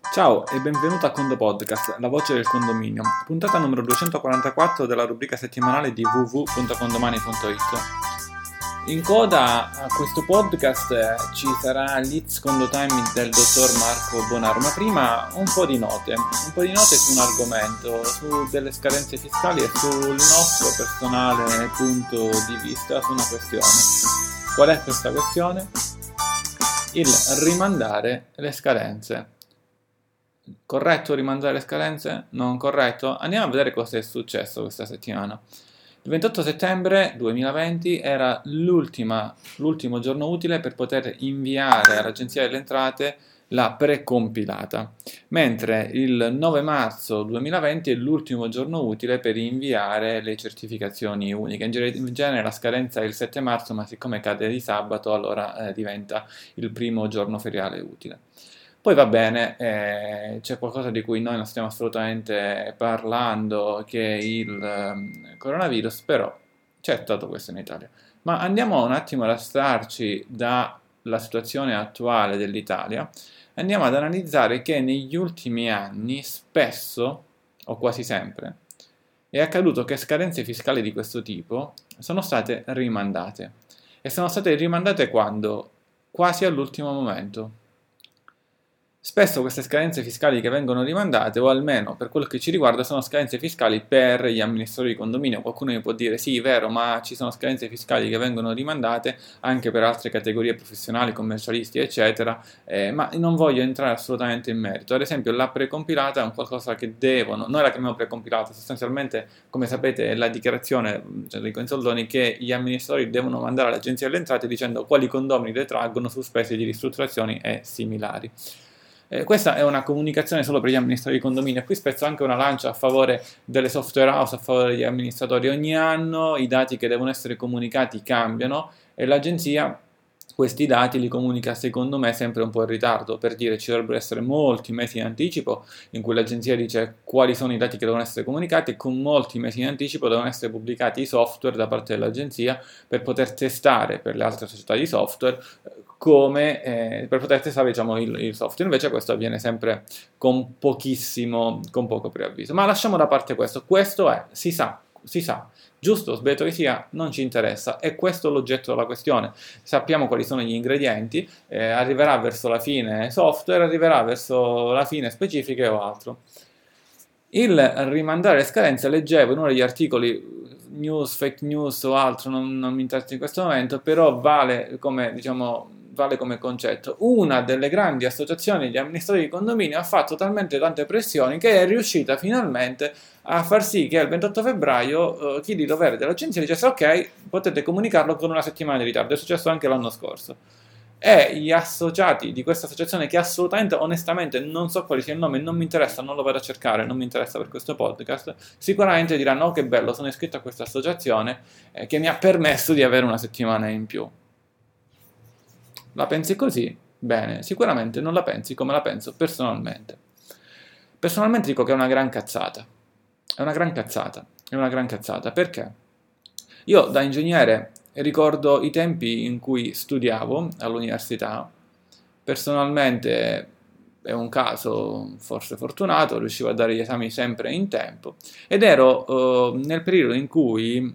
Ciao e benvenuto a Condo Podcast, la voce del condominio, puntata numero 244 della rubrica settimanale di www.condomani.it. In coda a questo podcast ci sarà l'Itz Condo Time del dottor Marco Bonaro, ma prima un po' di note, un po' di note su un argomento, su delle scadenze fiscali e sul nostro personale punto di vista su una questione. Qual è questa questione? Il rimandare le scadenze. Corretto rimandare le scadenze? Non corretto? Andiamo a vedere cosa è successo questa settimana. Il 28 settembre 2020 era l'ultimo giorno utile per poter inviare all'Agenzia delle Entrate la precompilata, mentre il 9 marzo 2020 è l'ultimo giorno utile per inviare le certificazioni uniche. In genere, la scadenza è il 7 marzo, ma siccome cade di sabato, allora eh, diventa il primo giorno feriale utile. Poi va bene, eh, c'è qualcosa di cui noi non stiamo assolutamente parlando, che è il um, coronavirus, però c'è stato questo in Italia. Ma andiamo un attimo a starci dalla situazione attuale dell'Italia, andiamo ad analizzare che negli ultimi anni, spesso, o quasi sempre, è accaduto che scadenze fiscali di questo tipo sono state rimandate. E sono state rimandate quando? Quasi all'ultimo momento Spesso queste scadenze fiscali che vengono rimandate, o almeno per quello che ci riguarda, sono scadenze fiscali per gli amministratori di condominio. Qualcuno mi può dire sì, vero, ma ci sono scadenze fiscali che vengono rimandate anche per altre categorie professionali, commercialisti, eccetera, eh, ma non voglio entrare assolutamente in merito. Ad esempio, la precompilata è un qualcosa che devono, noi la chiamiamo precompilata, sostanzialmente, come sapete, è la dichiarazione, cioè dico in soldoni, che gli amministratori devono mandare all'Agenzia delle Entrate dicendo quali condomini detraggono su spese di ristrutturazioni e similari. Eh, questa è una comunicazione solo per gli amministratori di condominio. Qui spezzo anche una lancia a favore delle software house, a favore degli amministratori. Ogni anno i dati che devono essere comunicati cambiano e l'agenzia questi dati li comunica secondo me sempre un po' in ritardo, per dire ci dovrebbero essere molti mesi in anticipo in cui l'agenzia dice quali sono i dati che devono essere comunicati e con molti mesi in anticipo devono essere pubblicati i software da parte dell'agenzia per poter testare per le altre società di software come eh, per poter testare diciamo, il, il, software. Invece questo avviene sempre con pochissimo, con poco preavviso. Ma lasciamo da parte questo. Questo è, si sa, si sa. Giusto o sbagliato che sia, non ci interessa, è questo l'oggetto della questione. Sappiamo quali sono gli ingredienti, eh, arriverà verso la fine software, arriverà verso la fine specifiche o altro. Il rimandare le scadenze, leggevo in uno degli articoli news, fake news o altro, non, non mi interessa in questo momento, però vale come, diciamo, vale come concetto. Una delle grandi associazioni di amministratori di condominio ha fatto talmente tante pressioni che è riuscita finalmente a far sì che il 28 febbraio eh, chi di dovere dell'agenzia dicesse ok, potete comunicarlo con una settimana di ritardo. È successo anche l'anno scorso. E gli associati di questa associazione, che assolutamente, onestamente, non so quale sia il nome, non mi interessa, non lo vado a cercare, non mi interessa per questo podcast, sicuramente diranno: Oh, che bello, sono iscritto a questa associazione eh, che mi ha permesso di avere una settimana in più. La pensi così? Bene, sicuramente non la pensi come la penso personalmente. Personalmente dico che è una gran cazzata. È una gran cazzata. È una gran cazzata. Perché? Io da ingegnere ricordo i tempi in cui studiavo all'università. Personalmente è un caso forse fortunato, riuscivo a dare gli esami sempre in tempo ed ero uh, nel periodo in cui mh,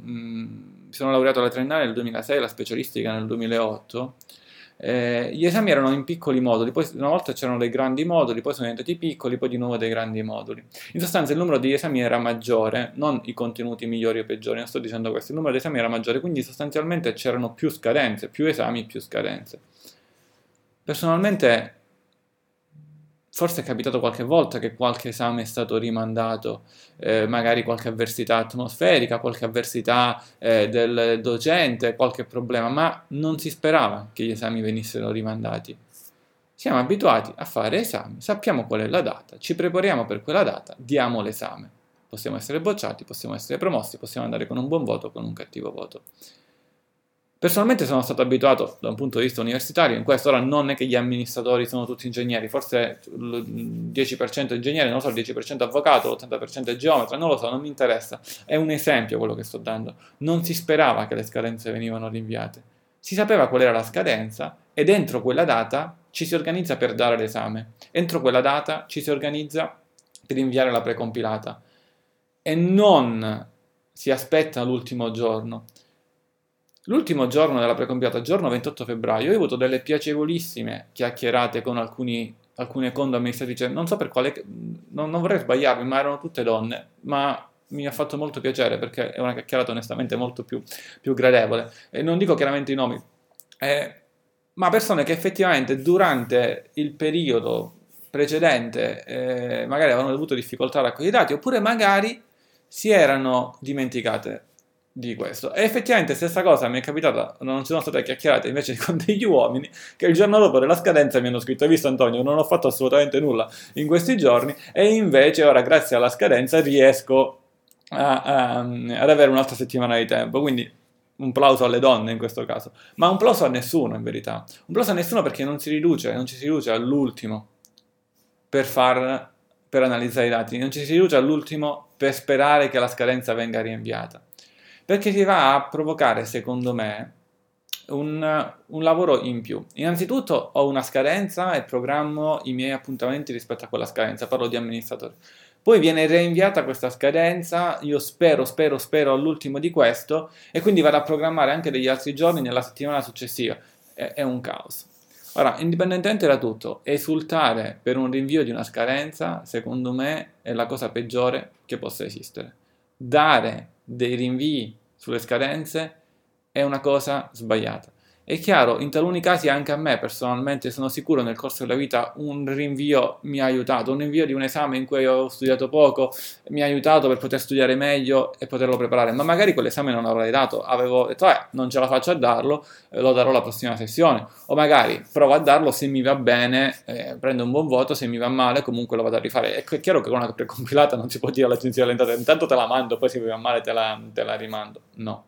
mi sono laureato alla triennale nel 2006, la specialistica nel 2008 eh, gli esami erano in piccoli moduli, poi una volta c'erano dei grandi moduli, poi sono diventati piccoli, poi di nuovo dei grandi moduli. In sostanza il numero di esami era maggiore, non i contenuti migliori o peggiori, non sto dicendo questo, il numero di esami era maggiore, quindi sostanzialmente c'erano più scadenze, più esami, più scadenze. Personalmente forse è capitato qualche volta che qualche esame è stato rimandato, eh, magari qualche avversità atmosferica, qualche avversità eh, del docente, qualche problema, ma non si sperava che gli esami venissero rimandati. Siamo abituati a fare esami, sappiamo qual è la data, ci prepariamo per quella data, diamo l'esame. Possiamo essere bocciati, possiamo essere promossi, possiamo andare con un buon voto o con un cattivo voto. Personalmente sono stato abituato da un punto di vista universitario, in questo ora non è che gli amministratori sono tutti ingegneri, forse il 10% è ingegnere, non lo so, il 10% è avvocato, l'80% è geometra, non lo so, non mi interessa. È un esempio quello che sto dando. Non si sperava che le scadenze venivano rinviate. Si sapeva qual era la scadenza e dentro quella data ci si organizza per dare l'esame. Entro quella data ci si organizza per inviare la precompilata e non si aspetta l'ultimo giorno. L'ultimo giorno della precompilata, giorno 28 febbraio, io ho avuto delle piacevolissime chiacchierate con alcuni, alcune condo amministratrici, non so per quale, non, non vorrei sbagliarmi, ma erano tutte donne, ma mi ha fatto molto piacere perché è una chiacchierata onestamente molto più, più gradevole. E non dico chiaramente i nomi, eh, ma persone che effettivamente durante il periodo precedente eh, magari avevano avuto difficoltà a raccogliere i dati oppure magari si erano dimenticate di questo. E effettivamente stessa cosa mi è capitata, non ci sono state chiacchierate invece con degli uomini che il giorno dopo della scadenza mi hanno scritto, visto Antonio, non ho fatto assolutamente nulla in questi giorni e invece ora grazie alla scadenza riesco a, a, ad avere un'altra settimana di tempo. Quindi un plauso alle donne in questo caso, ma un plauso a nessuno in verità. Un plauso a nessuno perché non si riduce, non ci si riduce all'ultimo per, far, per analizzare i dati, non ci si riduce all'ultimo per sperare che la scadenza venga rinviata. Perché si va a provocare, secondo me, un, un, lavoro in più. Innanzitutto ho una scadenza e programmo i miei appuntamenti rispetto a quella scadenza, parlo di amministratore. Poi viene reinviata questa scadenza, io spero, spero, spero all'ultimo di questo e quindi vado a programmare anche degli altri giorni nella settimana successiva. È, è un caos. Ora, indipendentemente da tutto, esultare per un rinvio di una scadenza, secondo me, è la cosa peggiore che possa esistere. Dare dei rinvii sulle scadenze è una cosa sbagliata. È chiaro, in taluni casi anche a me personalmente sono sicuro nel corso della vita un rinvio mi ha aiutato, un rinvio di un esame in cui ho studiato poco mi ha aiutato per poter studiare meglio e poterlo preparare, ma magari quell'esame non l'avrei dato, avevo detto eh non ce la faccio a darlo, eh, lo darò la prossima sessione, o magari provo a darlo se mi va bene, eh, prendo un buon voto, se mi va male comunque lo vado a rifare. È chiaro che con una precompilata non si può dire all'agenzia delle entrate, intanto te la mando, poi se mi va male te la, te la rimando, no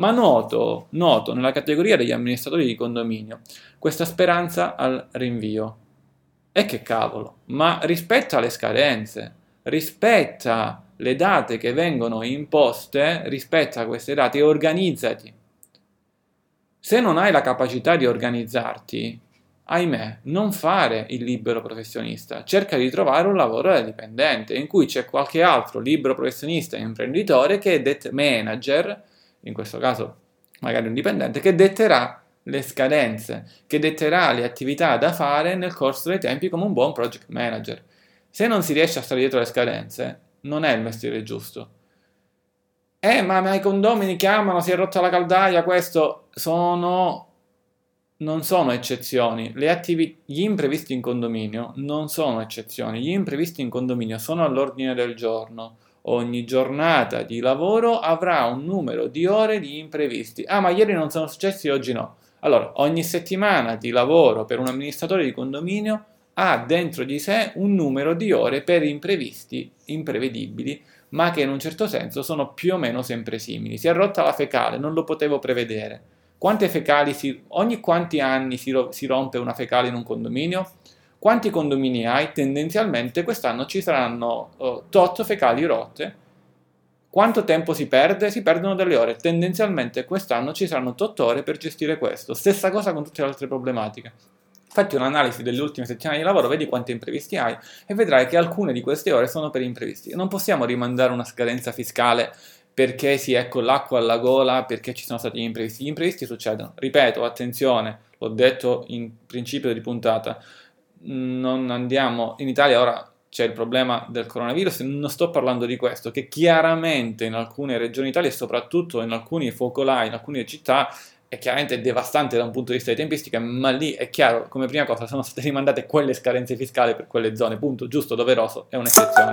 ma noto, noto nella categoria degli amministratori di condominio questa speranza al rinvio. E che cavolo, ma rispetta le scadenze, rispetta le date che vengono imposte, rispetta queste date e organizzati. Se non hai la capacità di organizzarti, ahimè, non fare il libero professionista, cerca di trovare un lavoro da dipendente in cui c'è qualche altro libero professionista imprenditore che è det manager in questo caso magari un dipendente, che detterà le scadenze, che detterà le attività da fare nel corso dei tempi come un buon project manager. Se non si riesce a stare dietro le scadenze, non è il mestiere giusto. Eh, ma, i condomini chiamano, si è rotta la caldaia, questo sono non sono eccezioni. Attivi- gli imprevisti in condominio non sono eccezioni. Gli imprevisti in condominio sono all'ordine del giorno ogni giornata di lavoro avrà un numero di ore di imprevisti. Ah, ma ieri non sono successi, oggi no. Allora, ogni settimana di lavoro per un amministratore di condominio ha dentro di sé un numero di ore per imprevisti imprevedibili, ma che in un certo senso sono più o meno sempre simili. Si è rotta la fecale, non lo potevo prevedere. Quante fecali si, ogni quanti anni si, ro- si rompe una fecale in un condominio? Quanti condomini hai? Tendenzialmente quest'anno ci saranno uh, tot fecali rotte. Quanto tempo si perde? Si perdono delle ore. Tendenzialmente quest'anno ci saranno tot ore per gestire questo. Stessa cosa con tutte le altre problematiche. Fatti un'analisi delle ultime settimane di lavoro, vedi quanti imprevisti hai e vedrai che alcune di queste ore sono per imprevisti. Non possiamo rimandare una scadenza fiscale perché si è con l'acqua alla gola, perché ci sono stati gli imprevisti. Gli imprevisti succedono. Ripeto, attenzione, l'ho detto in principio di puntata, non andiamo in Italia ora c'è il problema del coronavirus, non sto parlando di questo, che chiaramente in alcune regioni d'Italia soprattutto in alcuni focolai, in alcune città, è chiaramente devastante da un punto di vista di tempistica, ma lì è chiaro, come prima cosa, sono state rimandate quelle scadenze fiscali per quelle zone, punto, giusto, doveroso, è un'eccezione.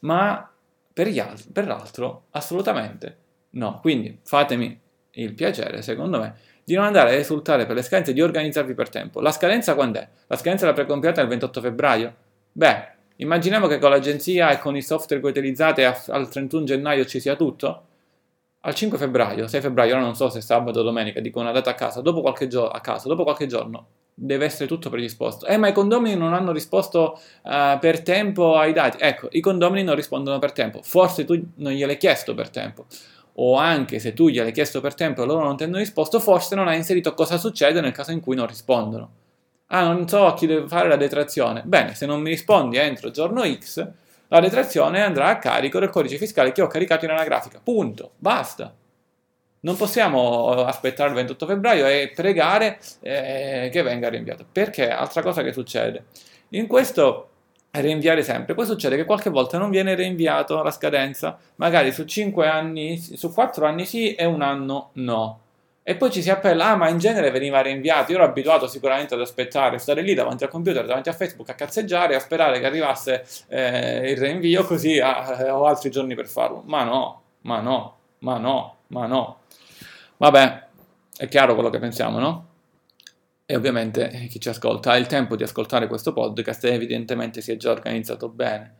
Ma per, gli altri, per l'altro, assolutamente no. Quindi fatemi il piacere, secondo me, di non andare a esultare per le scadenze, di organizzarvi per tempo. La scadenza quando è? La scadenza della precompilata è il 28 febbraio? Beh, immaginiamo che con l'agenzia e con i software che utilizzate al 31 gennaio ci sia tutto. Al 5 febbraio, 6 febbraio, ora non so se sabato o domenica, dico una data a caso, dopo qualche, gio- a caso, dopo qualche giorno deve essere tutto predisposto. Eh, ma i condomini non hanno risposto uh, per tempo ai dati. Ecco, i condomini non rispondono per tempo. Forse tu non gliel'hai chiesto per tempo o anche se tu gliel'hai chiesto per tempo e loro non ti hanno risposto, forse non hai inserito cosa succede nel caso in cui non rispondono. Ah, non so chi deve fare la detrazione. Bene, se non mi rispondi entro giorno X, la detrazione andrà a carico del codice fiscale che ho caricato in anagrafica. Punto. Basta. Non possiamo aspettare il 28 febbraio e pregare eh, che venga rinviato. Perché? Altra cosa che succede. In questo rinviare sempre. Poi succede che qualche volta non viene rinviato la scadenza, magari su 5 anni, su 4 anni sì e un anno no. E poi ci si appella, ah ma in genere veniva rinviato, io ero abituato sicuramente ad aspettare, stare lì davanti al computer, davanti a Facebook, a cazzeggiare, a sperare che arrivasse eh, il rinvio così ah, ho altri giorni per farlo. Ma no, ma no, ma no, ma no. Vabbè, è chiaro quello che pensiamo, no? E ovviamente eh, chi ci ascolta ha il tempo di ascoltare questo podcast e evidentemente si è già organizzato bene.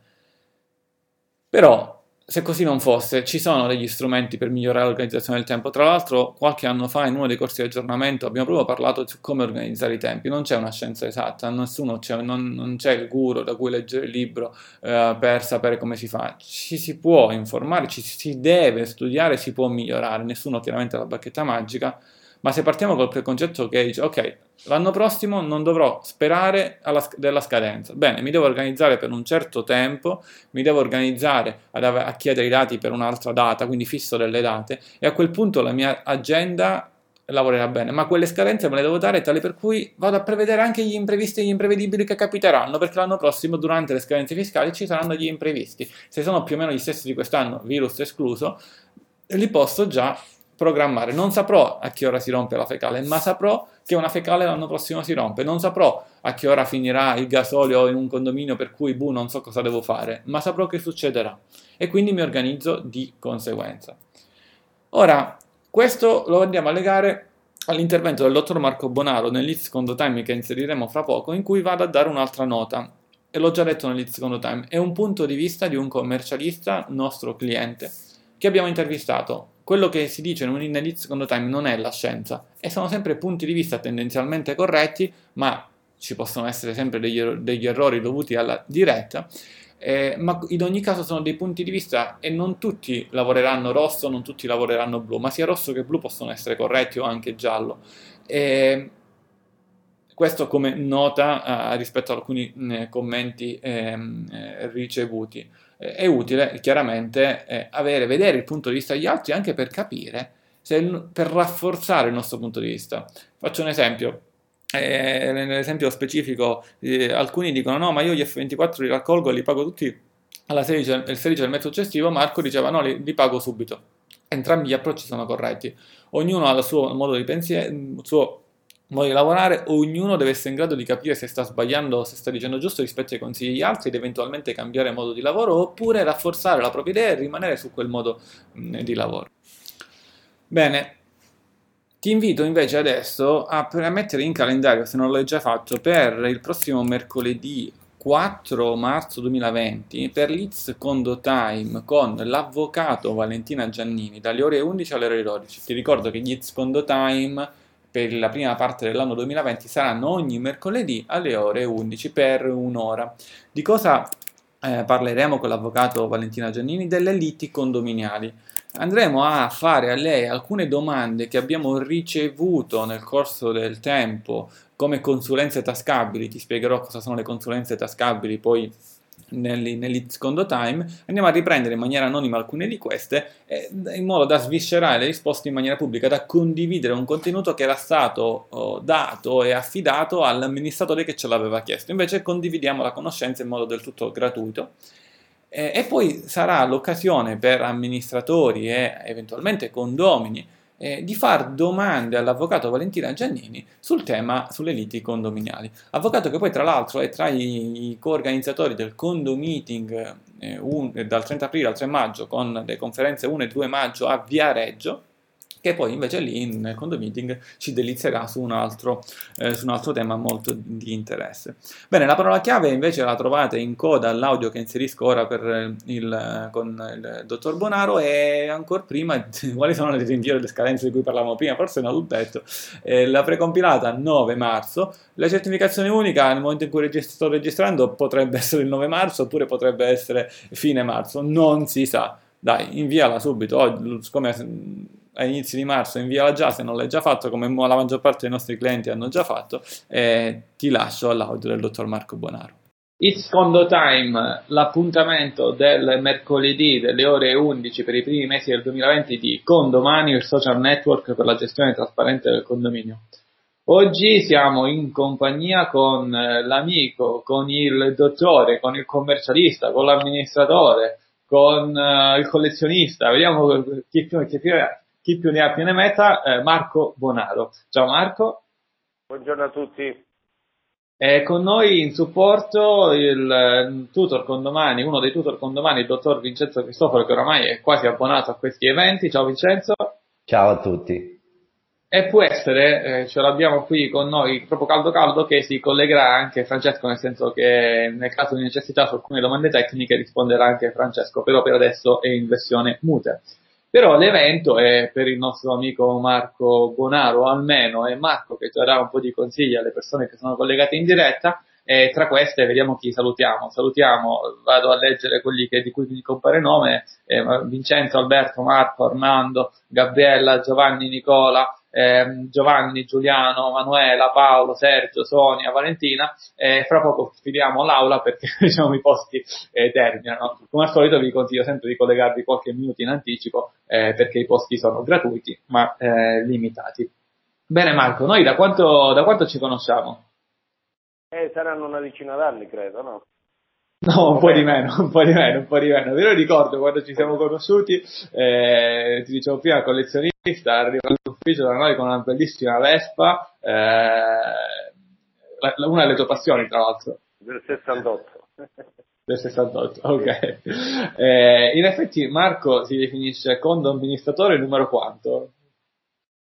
Però, se così non fosse, ci sono degli strumenti per migliorare l'organizzazione del tempo. Tra l'altro, qualche anno fa, in uno dei corsi di aggiornamento, abbiamo proprio parlato su come organizzare i tempi. Non c'è una scienza esatta, nessuno c'è, non, non c'è il guru da cui leggere il libro eh, per sapere come si fa. Ci si può informare, ci si deve studiare, si può migliorare. Nessuno chiaramente ha la bacchetta magica, ma se partiamo col preconcetto che dice, ok, l'anno prossimo non dovrò sperare alla, della scadenza, bene, mi devo organizzare per un certo tempo, mi devo organizzare ad, a chiedere i dati per un'altra data, quindi fisso delle date, e a quel punto la mia agenda lavorerà bene, ma quelle scadenze me le devo dare tale per cui vado a prevedere anche gli imprevisti e gli imprevedibili che capiteranno, perché l'anno prossimo durante le scadenze fiscali ci saranno gli imprevisti. Se sono più o meno gli stessi di quest'anno, virus escluso, li posso già programmare. Non saprò a che ora si rompe la fecale, ma saprò che una fecale l'anno prossimo si rompe. Non saprò a che ora finirà il gasolio in un condominio per cui, buh, non so cosa devo fare, ma saprò che succederà. E quindi mi organizzo di conseguenza. Ora, questo lo andiamo a legare all'intervento del dottor Marco Bonaro nell'It secondo time che inseriremo fra poco, in cui vado a dare un'altra nota. E l'ho già detto nell'It secondo time. È un punto di vista di un commercialista, nostro cliente, che abbiamo intervistato quello che si dice in un inedit secondo time non è la scienza e sono sempre punti di vista tendenzialmente corretti, ma ci possono essere sempre degli, degli errori dovuti alla diretta. Eh, ma in ogni caso sono dei punti di vista e non tutti lavoreranno rosso, non tutti lavoreranno blu, ma sia rosso che blu possono essere corretti o anche giallo. Eh, questo come nota eh, rispetto ad alcuni eh, commenti ehm, eh, ricevuti è utile chiaramente eh, avere, vedere il punto di vista degli altri anche per capire, se, per rafforzare il nostro punto di vista. Faccio un esempio. Eh, nell'esempio specifico, eh, alcuni dicono: No, ma io gli F24 li raccolgo e li pago tutti alla 16, il 16 del mezzo successivo. Marco diceva: No, li, li pago subito. Entrambi gli approcci sono corretti. Ognuno ha il suo modo di pensiero, il suo modo di lavorare, ognuno deve essere in grado di capire se sta sbagliando o se sta dicendo giusto rispetto ai consigli degli altri ed eventualmente cambiare modo di lavoro oppure rafforzare la propria idea e rimanere su quel modo mh, di lavoro. Bene, ti invito invece adesso a, a mettere in calendario, se non l'hai già fatto, per il prossimo mercoledì 4 marzo 2020 per l'Itz Condo Time con l'avvocato Valentina Giannini dalle ore 11 alle ore 12. Ti ricordo che gli It's Condo Time per la prima parte dell'anno 2020 saranno ogni mercoledì alle ore 11 per un'ora. Di cosa eh, parleremo con l'avvocato Valentina Giannini? Delle liti condominiali. Andremo a fare a lei alcune domande che abbiamo ricevuto nel corso del tempo come consulenze tascabili. Ti spiegherò cosa sono le consulenze tascabili poi nel, secondo time, andiamo a riprendere in maniera anonima alcune di queste eh, in modo da sviscerare le risposte in maniera pubblica, da condividere un contenuto che era stato oh, dato e affidato all'amministratore che ce l'aveva chiesto. Invece condividiamo la conoscenza in modo del tutto gratuito. Eh, e poi sarà l'occasione per amministratori e eventualmente condomini eh, di fare domande all'avvocato Valentina Giannini sul tema sulle liti condominiali. Avvocato che poi tra l'altro è tra i, i co-organizzatori del condo meeting eh, un, dal 30 aprile al 3 maggio con le conferenze 1 e 2 maggio a Viareggio che poi invece lì nel condo meeting ci delizierà su un, altro, eh, su un altro tema molto di interesse. Bene, la parola chiave invece la trovate in coda all'audio che inserisco ora il, con il dottor Bonaro e ancora prima quali sono le rinvio delle scadenze di cui parlavamo prima, forse non l'ho detto, eh, la precompilata 9 marzo, la certificazione unica nel momento in cui sto registrando potrebbe essere il 9 marzo oppure potrebbe essere fine marzo, non si sa. Dai, inviala subito, oh, siccome a inizi di marzo inviala già se non l'hai già fatto come la maggior parte dei nostri clienti hanno già fatto e ti lascio all'audio del dottor Marco Bonaro. It's Condo Time, l'appuntamento del mercoledì delle ore 11 per i primi mesi del 2020 di Condomani, il social network per la gestione trasparente del condominio. Oggi siamo in compagnia con eh, l'amico, con il dottore, con il commercialista, con l'amministratore, con uh, il collezionista, vediamo chi più, chi più, chi più ne ha più ne metta, eh, Marco Bonaro. Ciao Marco. Buongiorno a tutti. È con noi in supporto il tutor condomani, uno dei tutor condomani, il dottor Vincenzo Cristoforo, che oramai è quasi abbonato a questi eventi. Ciao Vincenzo. Ciao a tutti. E può essere, eh, ce l'abbiamo qui con noi proprio caldo caldo, che si collegherà anche Francesco, nel senso che nel caso di necessità su alcune domande tecniche risponderà anche Francesco, però per adesso è in versione mute. Però l'evento è per il nostro amico Marco Bonaro almeno, è Marco che ci darà un po' di consigli alle persone che sono collegate in diretta e tra queste vediamo chi salutiamo. Salutiamo, vado a leggere quelli che, di cui mi compare nome, eh, Vincenzo, Alberto, Marco, Armando, Gabriella, Giovanni, Nicola, eh, Giovanni, Giuliano, Manuela, Paolo, Sergio, Sonia, Valentina e fra poco filiamo l'aula perché diciamo, i posti eh, terminano. Come al solito vi consiglio sempre di collegarvi qualche minuto in anticipo eh, perché i posti sono gratuiti ma eh, limitati. Bene Marco, noi da quanto, da quanto ci conosciamo? Eh, saranno una decina d'anni credo, no? No, un po' di meno, un po' di meno, un po' di meno. Me lo ricordo quando ci siamo conosciuti, eh, ti dicevo prima, collezionista, arriva all'ufficio da noi con una bellissima Vespa, eh, una delle tue passioni tra l'altro. Del 68. Del 68, ok. Eh, in effetti Marco si definisce condo amministratore numero quanto?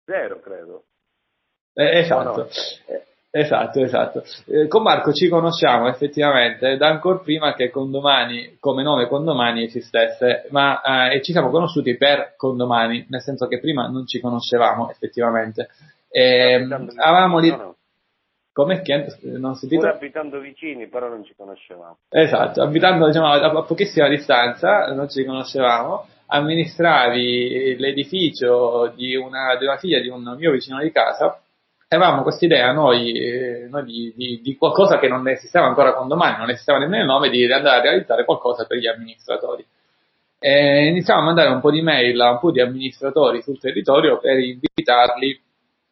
Zero, credo. Esatto. No, no. Esatto, esatto. Eh, con Marco ci conosciamo effettivamente da ancora prima che Condomani, come nome Condomani esistesse, ma eh, e ci siamo conosciuti per Condomani, nel senso che prima non ci conoscevamo effettivamente. E, avevamo lì... No, Come che non si dice? abitando vicini, però non ci conoscevamo. Esatto, abitando diciamo, a pochissima distanza, non ci conoscevamo amministravi l'edificio di una, di una figlia di un mio vicino di casa avevamo questa idea noi, eh, noi di, di, di, qualcosa che non esisteva ancora con domani, non esisteva nemmeno il nome, di andare a realizzare qualcosa per gli amministratori. E iniziamo a mandare un po' di mail a un po' di amministratori sul territorio per invitarli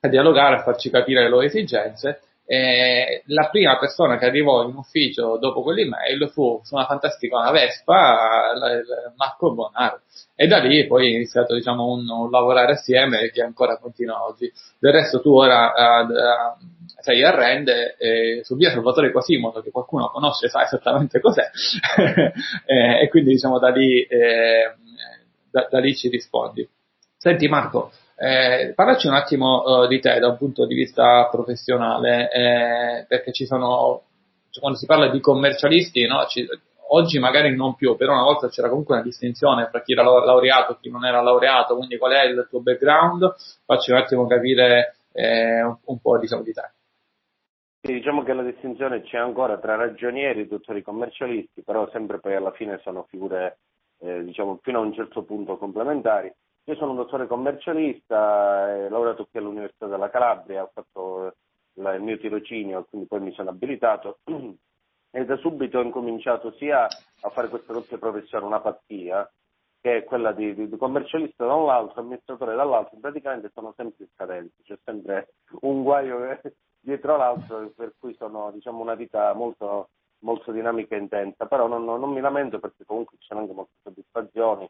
a dialogare, a farci capire le loro esigenze e la prima persona che arrivò in ufficio dopo quell'email fu una fantastica una Vespa, Marco Bonaro. E da lì poi è iniziato diciamo, un, un lavorare assieme che ancora continua oggi. Del resto tu ora uh, sei a Rende eh, su via Salvatore Quasimodo, che qualcuno conosce, sa esattamente cos'è, e, e quindi diciamo da lì, eh, da, da lì ci rispondi. Senti Marco, eh, parlaci un attimo uh, di te da un punto di vista professionale, eh, perché ci sono, cioè, quando si parla di commercialisti, no, ci, oggi magari non più, però una volta c'era comunque una distinzione fra chi era laureato e chi non era laureato, quindi qual è il tuo background, facci un attimo capire eh, un, un, po' diciamo, di te. Sì, diciamo che la distinzione c'è ancora tra ragionieri e dottori commercialisti, però sempre poi alla fine sono figure, eh, diciamo, fino a un certo punto complementari. Io sono un dottore commercialista, eh, laureato qui all'Università della Calabria, ho fatto la, il mio tirocinio, quindi poi mi sono abilitato. E da subito ho incominciato sia a fare questa doppia professione, una pazzia, che è quella di, di, commercialista da un lato, amministratore dall'altro, praticamente sono sempre scadenti, c'è sempre un guaio dietro l'altro, per cui sono diciamo, una vita molto, molto dinamica e intensa, però non, non mi lamento perché comunque ci sono anche molte soddisfazioni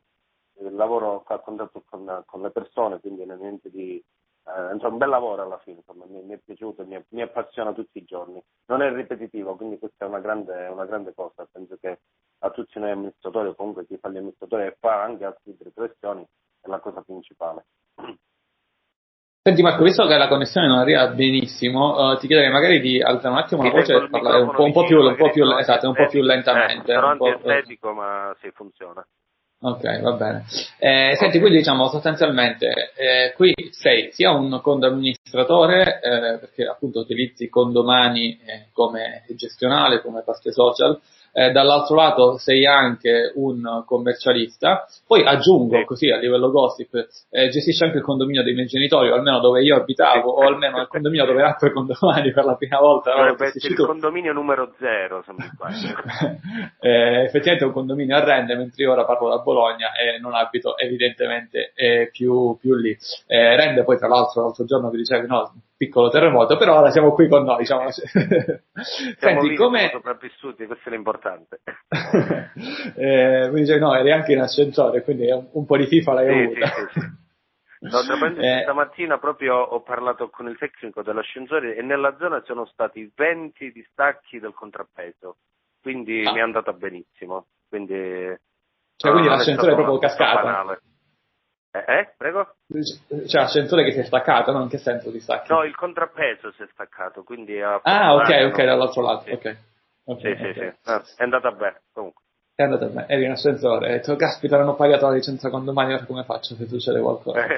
lavoro a contatto con, con, le persone, quindi non è niente di... Eh, insomma, un bel lavoro alla fine, insomma, mi, mi, è piaciuto, mi, mi, appassiona tutti i giorni. Non è ripetitivo, quindi questa è una grande, una grande cosa. Penso che a tutti noi amministratori, o comunque chi fa gli amministratori e fa anche altre riflessioni, è la cosa principale. Senti Marco, visto che la connessione non arriva benissimo, uh, ti chiederei magari di alzare un attimo la voce e parlare un po', un po' più, un po più, esatto, un po' più lentamente. Eh, sarò antiestetico, ma sì, funziona. Ok, va bene. Eh, senti, quindi diciamo sostanzialmente, eh, qui sei sia un condoamministratore, eh, perché appunto utilizzi condomani eh, come gestionale, come parte social, eh, dall'altro lato sei anche un commercialista, poi aggiungo così a livello gossip, eh, gestisci anche il condominio dei miei genitori, o almeno dove io abitavo, o almeno il condominio dove nacque condomani per la prima volta. Dovrebbe essere il condominio numero zero, eh, effettivamente è un condominio a Rende, mentre io ora parlo da Bologna e non abito evidentemente eh, più, più, lì. Eh, Rende poi tra l'altro l'altro giorno vi dicevi no, piccolo terremoto, però ora siamo qui con noi. Diciamo. Siamo Senti, come... sopravvissuti, questo è l'importante. eh, mi dicevi no, eri anche in ascensore, quindi un, un po' di FIFA l'hai sì, avuta. Sì, sì, No, eh, stamattina proprio ho parlato con il tecnico dell'ascensore e nella zona sono stati 20 distacchi del contrappeso, quindi ah. mi è andata benissimo. Quindi, cioè, quindi l'ascensore è proprio cascato? Eh, eh, prego? Cioè, l'ascensore che si è staccato, no? In che senso si stacca? No, il contrappeso si è staccato, quindi... Ah, ok, ok, dall'altro lato, sì. ok. okay sì, okay. sì, sì. Ah, è andata bene, comunque. È andata bene, eri in ascensore, e detto, caspita, non ho pagato la licenza condomani, ora come faccio se succede qualcosa?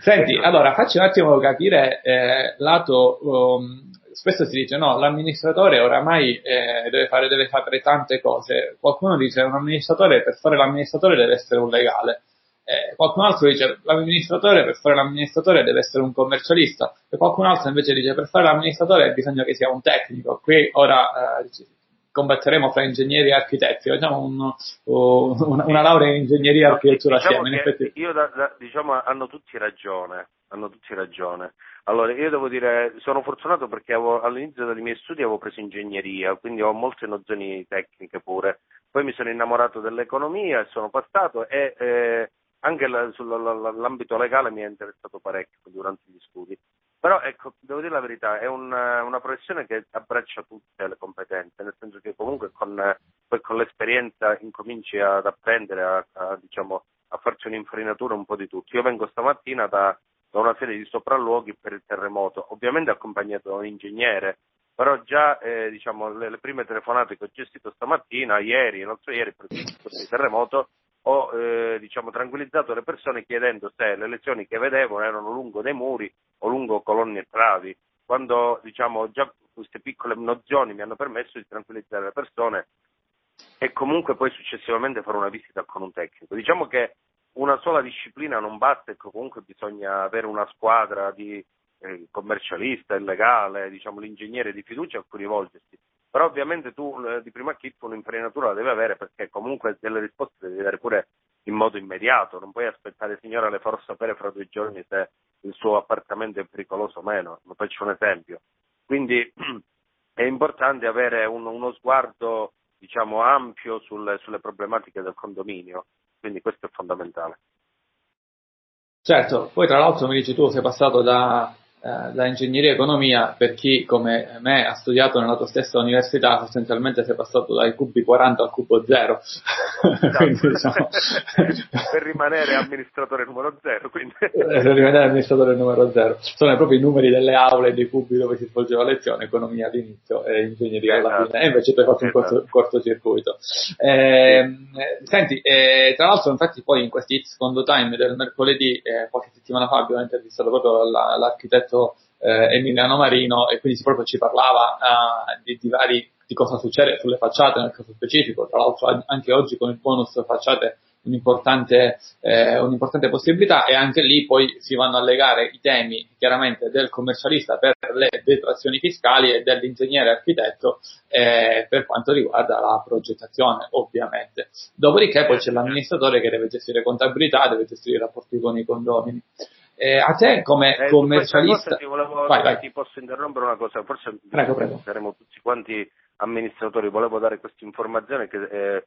Senti, allora, facci un attimo capire eh, lato... Um, spesso si dice no, l'amministratore oramai eh, deve, fare, deve fare tante cose. Qualcuno dice un amministratore per fare l'amministratore deve essere un legale. Eh, qualcun altro dice l'amministratore per fare l'amministratore deve essere un commercialista e qualcun altro invece dice per fare l'amministratore bisogna che sia un tecnico. Qui ora eh, combatteremo fra ingegneri e architetti, facciamo un, una, una, laurea in ingegneria e architettura diciamo assieme. Io da, da, diciamo hanno tutti ragione, hanno tutti ragione. Allora, io devo dire, sono fortunato perché avevo, all'inizio dei miei studi avevo preso ingegneria, quindi ho molte nozioni tecniche pure. Poi mi sono innamorato dell'economia e sono passato e eh, anche la, sull'ambito legale mi è interessato parecchio durante gli studi. Però ecco, devo dire la verità, è una, una professione che abbraccia tutte le competenze, nel senso che comunque con, poi con l'esperienza incominci ad apprendere, a, a, diciamo, a farci un'infarinatura un po' di tutto. Io vengo stamattina da, da una serie di sopralluoghi per il terremoto, ovviamente accompagnato da un ingegnere, però già eh, diciamo, le, le, prime telefonate che ho gestito stamattina, ieri, l'altro ieri per il terremoto, ho eh, diciamo, tranquillizzato le persone chiedendo se le lezioni che vedevano erano lungo dei muri o lungo colonne e travi, quando diciamo, già queste piccole nozioni mi hanno permesso di tranquillizzare le persone e comunque poi successivamente fare una visita con un tecnico. Diciamo che una sola disciplina non basta e comunque bisogna avere una squadra di eh, commercialista, il legale, diciamo, l'ingegnere di fiducia a cui rivolgersi. Però ovviamente tu eh, di prima acchito un'infarinatura la devi avere perché comunque delle risposte le devi dare pure in modo immediato, non puoi aspettare signora le farò sapere fra due giorni se il suo appartamento è pericoloso o meno, ma faccio un esempio. Quindi è importante avere un, uno sguardo diciamo, ampio sulle, sulle problematiche del condominio, quindi questo è fondamentale. Certo, poi tra l'altro mi dici tu sei passato da eh, da ingegneria e economia per chi come me ha studiato nella tua stessa università sostanzialmente è passato dal cubi 40 al cubo 0 quindi, diciamo... per rimanere amministratore numero 0 quindi... Eh, per rimanere amministratore numero 0 sono proprio i numeri delle aule dei cubi dove si svolgeva lezione economia all'inizio e ingegneria alla esatto. fine. E invece tu hai fatto un esatto. corto, cortocircuito. Eh, senti eh, tra l'altro infatti poi in questi secondo time del mercoledì eh, qualche settimana fa abbiamo intervistato proprio l'architetto detto eh, Emiliano Marino e quindi proprio ci parlava uh, di, di, vari, di cosa succede sulle facciate nel caso specifico, tra l'altro anche oggi con il bonus facciate un'importante, eh, un'importante possibilità e anche lì poi si vanno a legare i temi chiaramente del commercialista per le detrazioni fiscali e dell'ingegnere architetto eh, per quanto riguarda la progettazione ovviamente. Dopodiché poi c'è l'amministratore che deve gestire contabilità, deve gestire i rapporti con i condomini. Eh, a te come eh, commercialista... Ti, volevo, vai, vai. ti posso interrompere una cosa, forse prego, prego. saremo tutti quanti amministratori, volevo dare questa informazione che eh,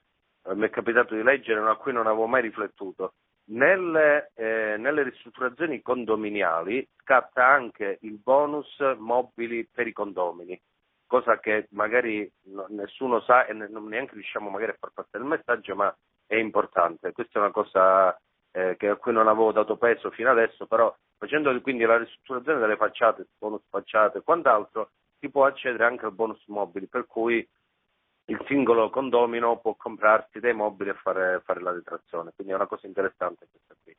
mi è capitato di leggere, a cui non avevo mai riflettuto. Nelle, eh, nelle, ristrutturazioni condominiali scatta anche il bonus mobili per i condomini, cosa che magari no, nessuno sa e ne, non neanche riusciamo magari a far passare il messaggio, ma è importante. Questa è una cosa eh, a cui non avevo dato peso fino adesso, però facendo quindi la ristrutturazione delle facciate, bonus facciate e quant'altro, si può accedere anche al bonus mobili, per cui il singolo condomino può comprarsi dei mobili e fare, fare la detrazione, quindi è una cosa interessante questa qui.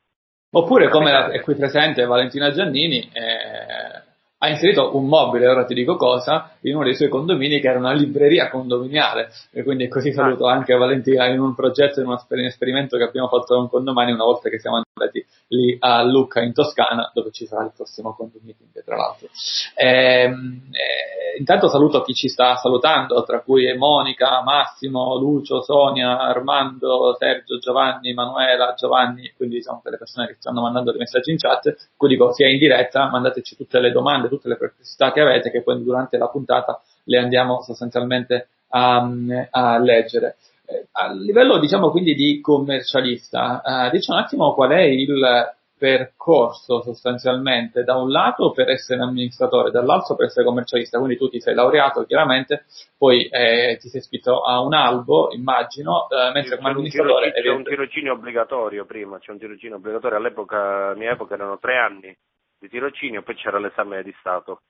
Oppure come è qui presente Valentina Giannini, eh, ha inserito un mobile, ora ti dico cosa, in uno dei suoi condomini che era una libreria condominiale. E quindi così saluto anche Valentina in un progetto, in un esperimento che abbiamo fatto con condomani una volta che siamo andati lì a Lucca in Toscana, dove ci sarà il prossimo condominio, tra l'altro. Ehm, eh, intanto saluto chi ci sta salutando, tra cui Monica, Massimo, Lucio, Sonia, Armando, Sergio, Giovanni, Manuela, Giovanni, quindi diciamo che le persone che stanno mandando dei messaggi in chat, quindi dico sia in diretta, mandateci tutte le domande, tutte le perplessità che avete, che poi durante la puntata le andiamo sostanzialmente a, a leggere. Eh, a livello, diciamo, quindi di commercialista, eh, dici un attimo qual è il percorso sostanzialmente da un lato per essere amministratore, dall'altro per essere commercialista, quindi tu ti sei laureato chiaramente, poi eh, ti sei iscritto a un albo, immagino, eh, mentre come amministratore... C'è un tirocinio obbligatorio prima, c'è un tirocinio obbligatorio, all'epoca, mia epoca erano tre anni di tirocinio, poi c'era l'esame di Stato.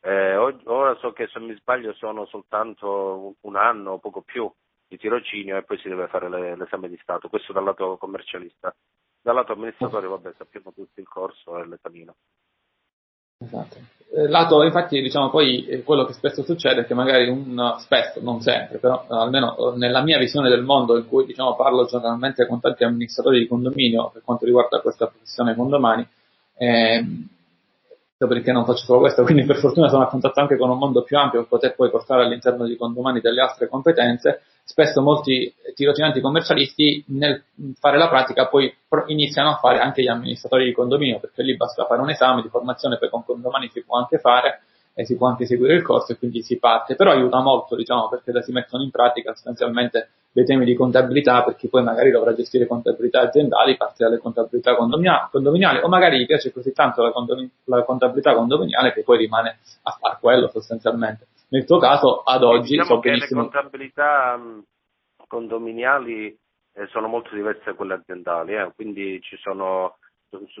Eh, ora so che se mi sbaglio sono soltanto un anno o poco più di tirocinio e poi si deve fare le, l'esame di Stato, questo dal lato commercialista. Dal lato amministratore, vabbè, sappiamo tutti il corso e l'esamino. Esatto. Eh, lato, infatti, diciamo poi eh, quello che spesso succede è che magari un, spesso, non sempre, però almeno eh, nella mia visione del mondo in cui diciamo parlo giornalmente con tanti amministratori di condominio per quanto riguarda questa professione condomani, eh, perché non faccio solo questo, quindi per fortuna sono a contatto anche con un mondo più ampio per poter poi portare all'interno di condomani delle altre competenze. Spesso molti tirocinanti commercialisti nel fare la pratica poi iniziano a fare anche gli amministratori di condominio, perché lì basta fare un esame di formazione, poi con condomani si può anche fare e si può anche seguire il corso e quindi si parte, però aiuta molto, diciamo, perché si mettono in pratica sostanzialmente dei temi di contabilità per chi poi magari dovrà gestire contabilità aziendali, parte dalle contabilità condominiali, o magari gli piace così tanto la, la contabilità condominiale che poi rimane a far quello sostanzialmente. Nel tuo caso, ad oggi, diciamo so che benissimo... le contabilità condominiali eh, sono molto diverse da quelle aziendali, eh? quindi ci sono,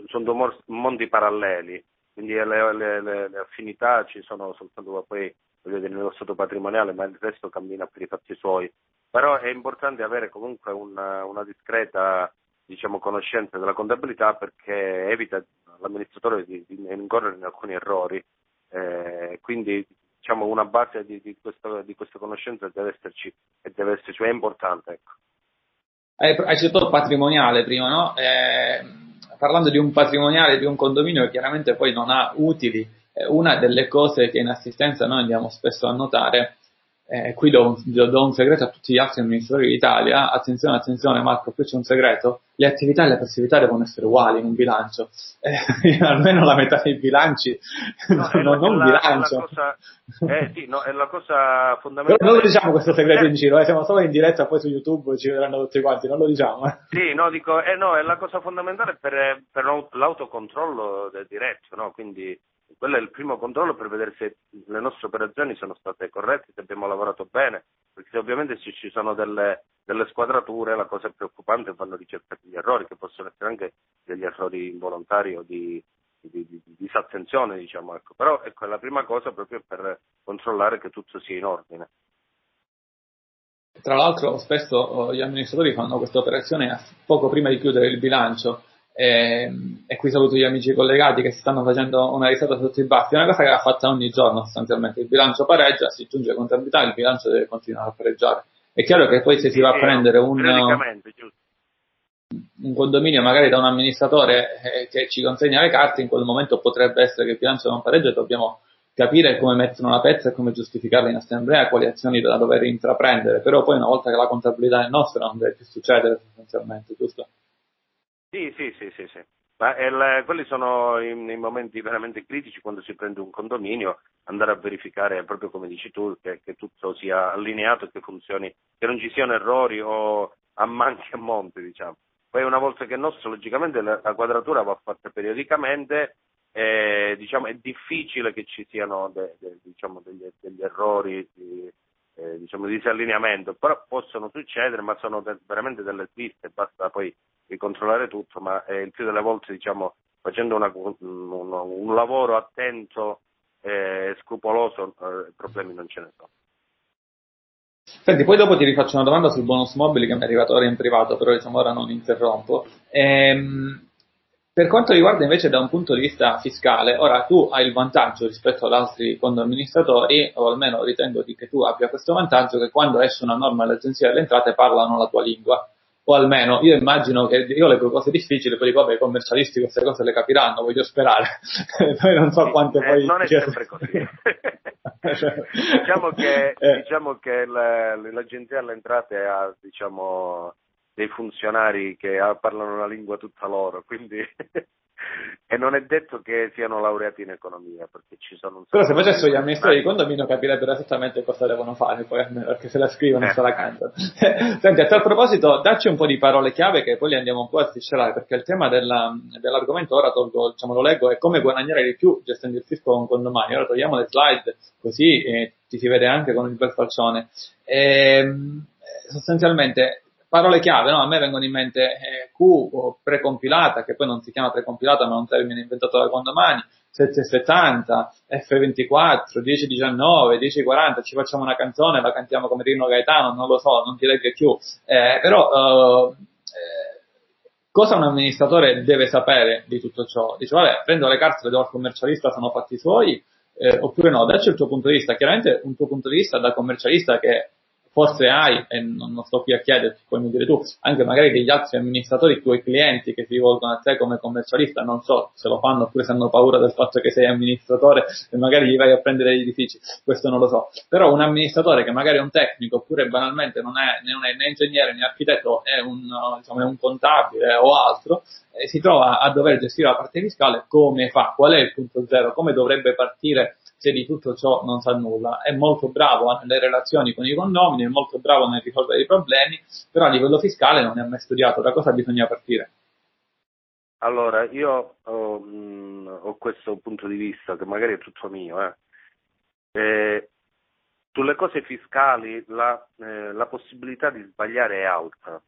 sono due mondi paralleli quindi le, le, le, affinità ci sono soltanto poi vedete nello stato patrimoniale, ma il resto cammina per i fatti suoi. Però è importante avere comunque una, una discreta diciamo, conoscenza della contabilità perché evita all'amministratore di, di incorrere in alcuni errori. Eh, quindi diciamo, una base di, di, questa, di, questa, conoscenza deve esserci deve esserci, è importante. Ecco. Hai citato patrimoniale prima, no? Eh parlando di un patrimoniale, di un condominio che chiaramente poi non ha utili, eh, una delle cose che in assistenza noi andiamo spesso a notare eh, qui do un, do un, segreto a tutti gli altri amministratori d'Italia, attenzione, attenzione Marco, qui c'è un segreto, le attività e le passività devono essere uguali in un bilancio, eh, almeno la metà dei bilanci, no, non, non un bilancio. Cosa, eh sì, no, è la cosa fondamentale. non lo diciamo questo segreto in giro, eh, siamo solo in diretta poi su YouTube, ci vedranno tutti quanti, non lo diciamo. Eh. Sì, no, dico, eh, no, è la cosa fondamentale per, per l'autocontrollo del diretto, no? quindi quello è il primo controllo per vedere se le nostre operazioni sono state corrette, se abbiamo lavorato bene, perché ovviamente se ci sono delle, delle squadrature la cosa è preoccupante vanno ricercati gli errori, che possono essere anche degli errori involontari o di, di, di, di disattenzione, diciamo. Ecco. Però ecco, è la prima cosa proprio per controllare che tutto sia in ordine. Tra l'altro spesso oh, gli amministratori fanno questa operazione poco prima di chiudere il bilancio e, ehm, e, qui saluto gli amici collegati che si stanno facendo una risata sotto i baffi, è una cosa che va fatta ogni giorno sostanzialmente, il bilancio pareggia, si giunge a contabilità, il bilancio deve continuare a pareggiare. È chiaro che poi se si va a prendere un, un condominio magari da un amministratore eh, che ci consegna le carte, in quel momento potrebbe essere che il bilancio non pareggia e dobbiamo capire come mettono la pezza e come giustificarla in assemblea, quali azioni da dover intraprendere, però poi una volta che la contabilità è nostra non deve più succedere sostanzialmente, giusto? Sì, sì, sì, sì, sì. Ma il, quelli sono i, i, momenti veramente critici quando si prende un condominio, andare a verificare proprio come dici tu che, che tutto sia allineato che funzioni, che non ci siano errori o ammanchi a monte, diciamo. Poi una volta che è nostro, logicamente la, la quadratura va fatta periodicamente, e, diciamo, è difficile che ci siano de, de, diciamo, degli, degli, errori di, eh, diciamo, di disallineamento, però possono succedere, ma sono de, veramente delle sviste, basta poi di controllare tutto, ma eh, il più delle volte diciamo, facendo una, un, un, lavoro attento e scrupoloso eh, problemi non ce ne sono. Senti, poi dopo ti rifaccio una domanda sul bonus mobili che mi è arrivato ora in privato, però diciamo ora non interrompo. Ehm, Per quanto riguarda invece da un punto di vista fiscale, ora tu hai il vantaggio rispetto ad altri fondi amministratori, o almeno ritengo che tu abbia questo vantaggio, che quando esce una norma all'Agenzia delle Entrate parlano la tua lingua. O almeno io immagino che io le cose difficili, poi vabbè, i commercialisti queste cose le capiranno, voglio sperare. poi non so quante eh, poi. Non è sempre così. diciamo che, eh. diciamo che l'Agenzia delle Entrate ha diciamo, dei funzionari che parlano la lingua tutta loro, quindi e non è detto che siano laureati in economia, perché ci sono un Però se facessero gli amministratori di condominio capirebbero esattamente cosa devono fare, poi perché se la scrivono eh. se la cantano. Senti, a tal proposito, dacci un po' di parole chiave che poi li andiamo un po' a sviscerare, perché il tema della, dell'argomento ora tolgo, diciamo, lo leggo, è come guadagnare di più gestendo il fisco con condomani. Ora togliamo le slide così eh, ti si vede anche con il bel falcione. E, ehm, sostanzialmente parole chiave, no? a me vengono in mente eh, Q precompilata, che poi non si chiama precompilata ma è un termine inventato da condomani, 770, F24, 1019, 1040, ci facciamo una canzone, la cantiamo come Rino Gaetano, non lo so, non ti leggo più, eh, però uh, eh, cosa un amministratore deve sapere di tutto ciò? Dice, vabbè, prendo le carte, le do al commercialista, sono fatti suoi, eh, oppure no, dacci il tuo punto di vista, chiaramente un tuo punto di vista da commercialista che forse hai, e non, non sto qui a chiederti, puoi dire tu, anche magari degli altri amministratori, tuoi clienti che si rivolgono a te come commercialista, non so se lo fanno oppure se hanno paura del fatto che sei amministratore e magari gli vai a prendere gli edifici, questo non lo so. Però un amministratore che magari è un tecnico oppure banalmente non è, non è né ingegnere né architetto, è un, diciamo, è un contabile o altro, eh, si trova a dover gestire la parte fiscale, come fa? Qual è il punto zero? Come dovrebbe partire se di tutto ciò non sa nulla. È molto bravo nelle relazioni con i condomini, è molto bravo nel risolvere i problemi, però a livello fiscale non ha mai studiato. Da cosa bisogna partire? Allora, io ho, mh, mm, ho questo punto di vista che magari è tutto mio. Eh. Eh, sulle cose fiscali la, eh, la, possibilità di sbagliare è alta,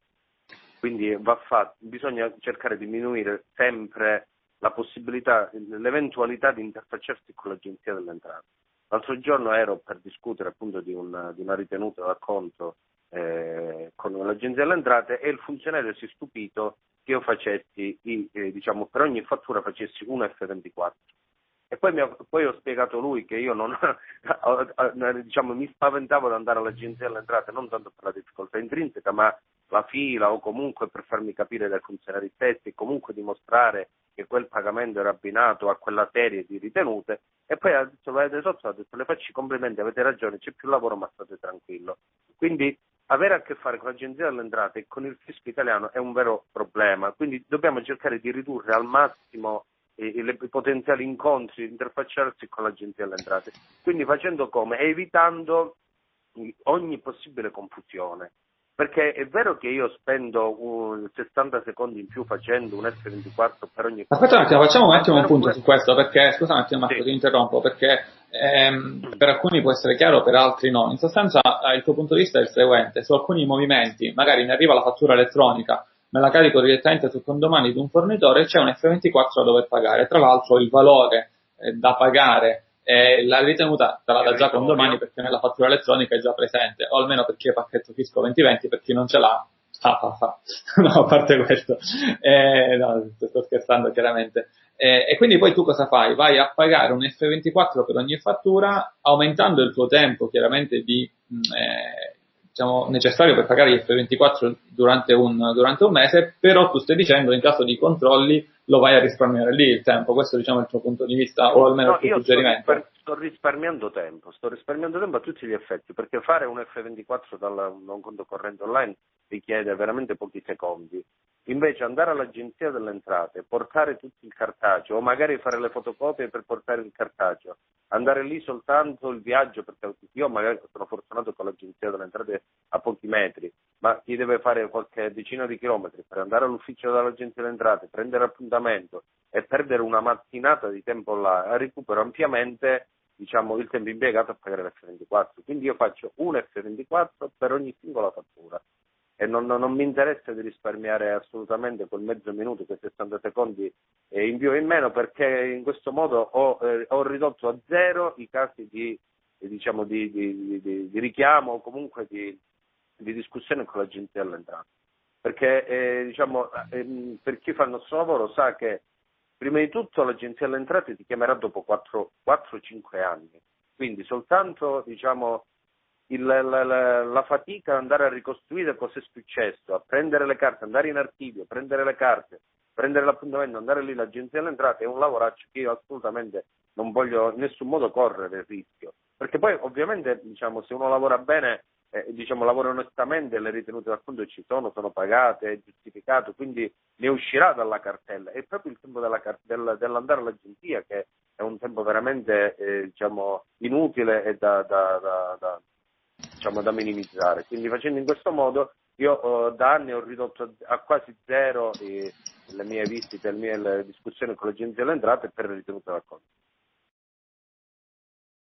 quindi fatto, bisogna cercare di diminuire sempre la possibilità, l'eventualità di interfacciarsi con l'Agenzia delle Entrate. L'altro giorno ero per discutere appunto di una, di una ritenuta d'acconto eh, con l'Agenzia delle Entrate e il funzionario si è stupito che io facessi, eh, diciamo, per ogni fattura facessi un F24. E poi, ho, poi, ho spiegato lui che io non, diciamo, mi spaventavo di andare all'agenzia delle entrate non tanto per la difficoltà intrinseca, ma la fila o comunque per farmi capire dai funzionari stessi e comunque dimostrare che quel pagamento era abbinato a quella serie di ritenute e poi ha detto, vedete sotto, ha detto le faccio i complimenti, avete ragione, c'è più lavoro ma state tranquillo. Quindi avere a che fare con l'Agenzia delle Entrate e con il fisco italiano è un vero problema, quindi dobbiamo cercare di ridurre al massimo i, i potenziali incontri, interfacciarsi con l'Agenzia delle Entrate, quindi facendo come? Evitando ogni possibile confusione. Perché è vero che io spendo un 60 secondi in più facendo un F24 per ogni cosa. Aspetta un attimo, facciamo un attimo un punto su questo, perché scusa un attimo Marco, sì. ti interrompo, perché ehm, per alcuni può essere chiaro, per altri no. In sostanza eh, il tuo punto di vista è il seguente, su alcuni movimenti, magari mi arriva la fattura elettronica, me la carico direttamente sul condomani di un fornitore c'è un F24 da dover pagare. Tra l'altro il valore eh, da pagare eh, la ritenuta te la dà già con domani perché nella fattura elettronica è già presente, o almeno per chi è pacchetto fisco 2020, per chi non ce l'ha, fa, fa, fa. no, a parte questo, eh, no, sto scherzando chiaramente. Eh, e quindi poi tu cosa fai? Vai a pagare un F24 per ogni fattura, aumentando il tuo tempo chiaramente di, mm, eh, diciamo, necessario per pagare gli F24 durante un, durante un mese, però tu stai dicendo in caso di controlli lo vai a risparmiare lì il tempo, questo diciamo è il tuo punto di vista o almeno no, il tuo suggerimento. Sto, sto, risparmiando tempo, sto risparmiando tempo a tutti gli effetti, perché fare un F24 da un conto corrente online richiede veramente pochi secondi. Invece andare all'agenzia delle entrate, portare tutto il cartaceo o magari fare le fotocopie per portare il cartaceo, andare lì soltanto il viaggio, perché io magari sono fortunato con l'agenzia delle entrate a pochi metri, ma chi deve fare qualche decina di chilometri per andare all'ufficio dell'agenzia delle entrate, prendere appuntamento e perdere una mattinata di tempo là, recupero ampiamente diciamo, il tempo impiegato a pagare l'F24. Quindi io faccio un F24 per ogni singola fattura e non, non, non, mi interessa di risparmiare assolutamente quel mezzo minuto, quei 60 secondi in più o in meno, perché in questo modo ho, eh, ho ridotto a zero i casi di, diciamo, di, di, di richiamo o comunque di, discussione con l'agenzia dell'entrata. Perché eh, diciamo, eh, per chi fa il nostro lavoro sa che prima di tutto l'Agenzia delle Entrate ti chiamerà dopo 4-5 anni, quindi soltanto diciamo, il, la, la, la, fatica ad andare a ricostruire cosa è successo, a prendere le carte, andare in archivio, prendere le carte, prendere l'appuntamento, andare lì l'Agenzia delle Entrate è un lavoraccio che io assolutamente non voglio in nessun modo correre il rischio, perché poi ovviamente diciamo, se uno lavora bene eh, diciamo, lavora onestamente, le ritenute dal fondo ci sono, sono pagate, è giustificato, quindi ne uscirà dalla cartella. È proprio il tempo della, del, dell'andare all'agenzia che è un tempo veramente eh, diciamo, inutile e da, da, da, diciamo, da, minimizzare. Quindi facendo in questo modo io eh, da anni ho ridotto a quasi zero eh, le mie visite, le mie discussioni con l'agenzia delle entrate per dal conto.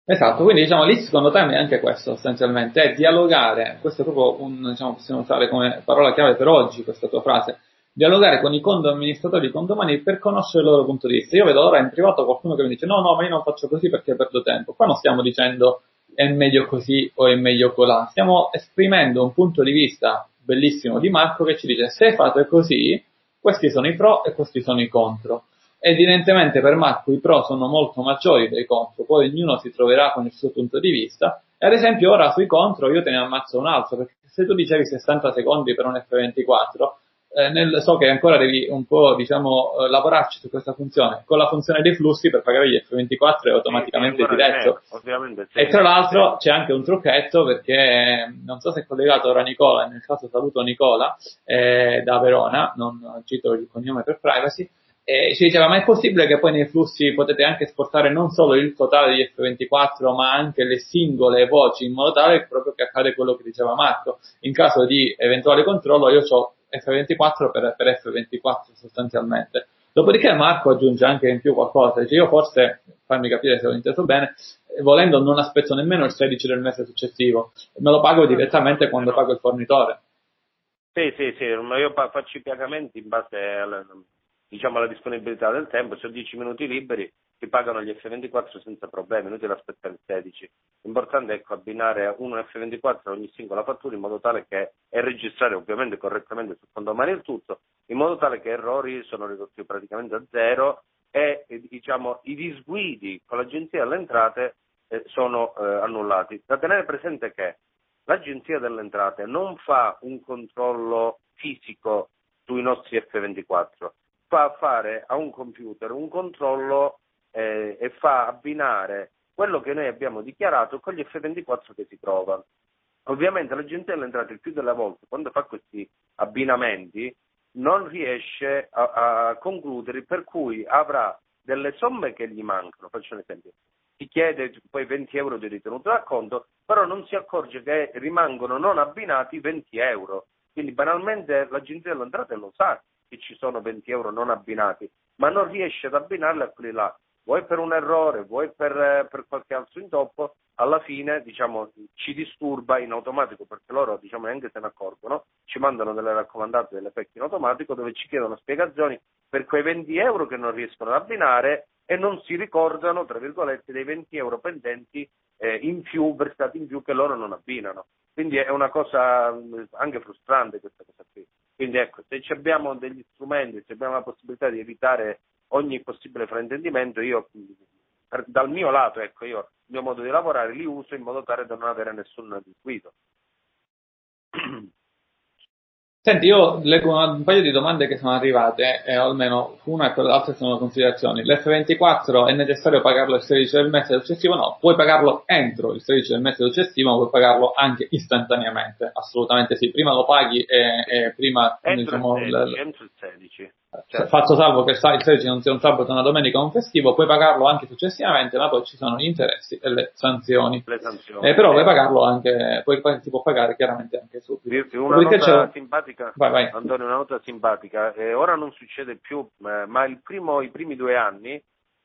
Esatto, quindi diciamo lì secondo te è anche questo sostanzialmente, è dialogare, questo è proprio un, diciamo, possiamo usare come parola chiave per oggi questa tua frase, dialogare con i condo amministratori di condomani per conoscere il loro punto di vista. Io vedo ora in privato qualcuno che mi dice no, no, ma io non faccio così perché perdo tempo. Qua non stiamo dicendo è meglio così o è meglio colà, stiamo esprimendo un punto di vista bellissimo di Marco che ci dice se fate così, questi sono i pro e questi sono i contro. Evidentemente per Marco i pro sono molto maggiori dei contro, poi ognuno si troverà con il suo punto di vista. E ad esempio ora sui contro io te ne ammazzo un altro, perché se tu dicevi 60 secondi per un F24, eh, nel, so che ancora devi un po' diciamo eh, lavorarci su questa funzione. Con la funzione dei flussi per pagare gli F24 è automaticamente sì, diretto. È, e tra l'altro c'è anche un trucchetto perché non so se è collegato ora Nicola, nel caso saluto Nicola eh, da Verona, non cito il cognome per privacy, e ci diceva, ma è possibile che poi nei flussi potete anche esportare non solo il totale di F24, ma anche le singole voci, in modo tale proprio che accade quello che diceva Marco. In caso di eventuale controllo io ho F24 per, per F24 sostanzialmente. Dopodiché Marco aggiunge anche in più qualcosa, dice io forse, fammi capire se ho inteso bene, volendo non aspetto nemmeno il 16 del mese successivo, me lo pago direttamente quando pago il fornitore. Sì, sì, sì, io faccio i pagamenti in base al, diciamo, alla disponibilità del tempo, se ho 10 minuti liberi ti pagano gli F24 senza problemi, inutile aspettare il 16. L'importante è ecco, abbinare un F24 a ogni singola fattura in modo tale che, e registrare ovviamente correttamente sul condomani il tutto, in modo tale che errori sono ridotti praticamente a zero e diciamo, i disguidi con l'Agenzia delle Entrate eh, sono eh, annullati. Da tenere presente che l'Agenzia delle Entrate non fa un controllo fisico sui nostri F24, fa fare a un computer un controllo eh, e fa abbinare quello che noi abbiamo dichiarato con gli F24 che si trovano. Ovviamente l'agente delle entrate il più delle volte quando fa questi abbinamenti non riesce a, a concludere per cui avrà delle somme che gli mancano, faccio un esempio, ti chiede poi 20 euro di ritenuto d'acconto, però non si accorge che rimangono non abbinati 20 euro. Quindi banalmente l'agenzia delle entrate lo sa che ci sono 20 euro non abbinati, ma non riesce ad abbinarli a quelli là. Vuoi per un errore, vuoi per, per qualche altro intoppo, alla fine diciamo, ci disturba in automatico perché loro diciamo, neanche se ne accorgono, ci mandano delle raccomandate delle PEC in automatico dove ci chiedono spiegazioni per quei 20 euro che non riescono ad abbinare e non si ricordano, tra virgolette, dei 20 euro pendenti eh, in più, versati in più che loro non abbinano. Quindi è una cosa anche frustrante questa cosa qui. Quindi ecco, se abbiamo degli strumenti, se abbiamo la possibilità di evitare ogni possibile fraintendimento, io dal mio lato, ecco, io il mio modo di lavorare li uso in modo tale da non avere nessun disguido. Senti, io leggo un paio di domande che sono arrivate, e almeno una e l'altra sono considerazioni. L'F24 è necessario pagarlo il 16 del mese successivo? No, puoi pagarlo entro il 16 del mese successivo, ma puoi pagarlo anche istantaneamente. Assolutamente sì. Prima lo paghi e, e prima entro diciamo, il 16, l- entro il 16. Cioè, faccio salvo che il 16 non sia un sabato, una domenica o un festivo, puoi pagarlo anche successivamente, ma poi ci sono gli interessi e le sanzioni. Le sanzioni. Eh, però puoi pagarlo anche, poi si può pagare chiaramente anche subito. Una Perché nota c'è... simpatica, vai, vai. Antonio, una nota simpatica, eh, ora non succede più, eh, ma primo, i primi due anni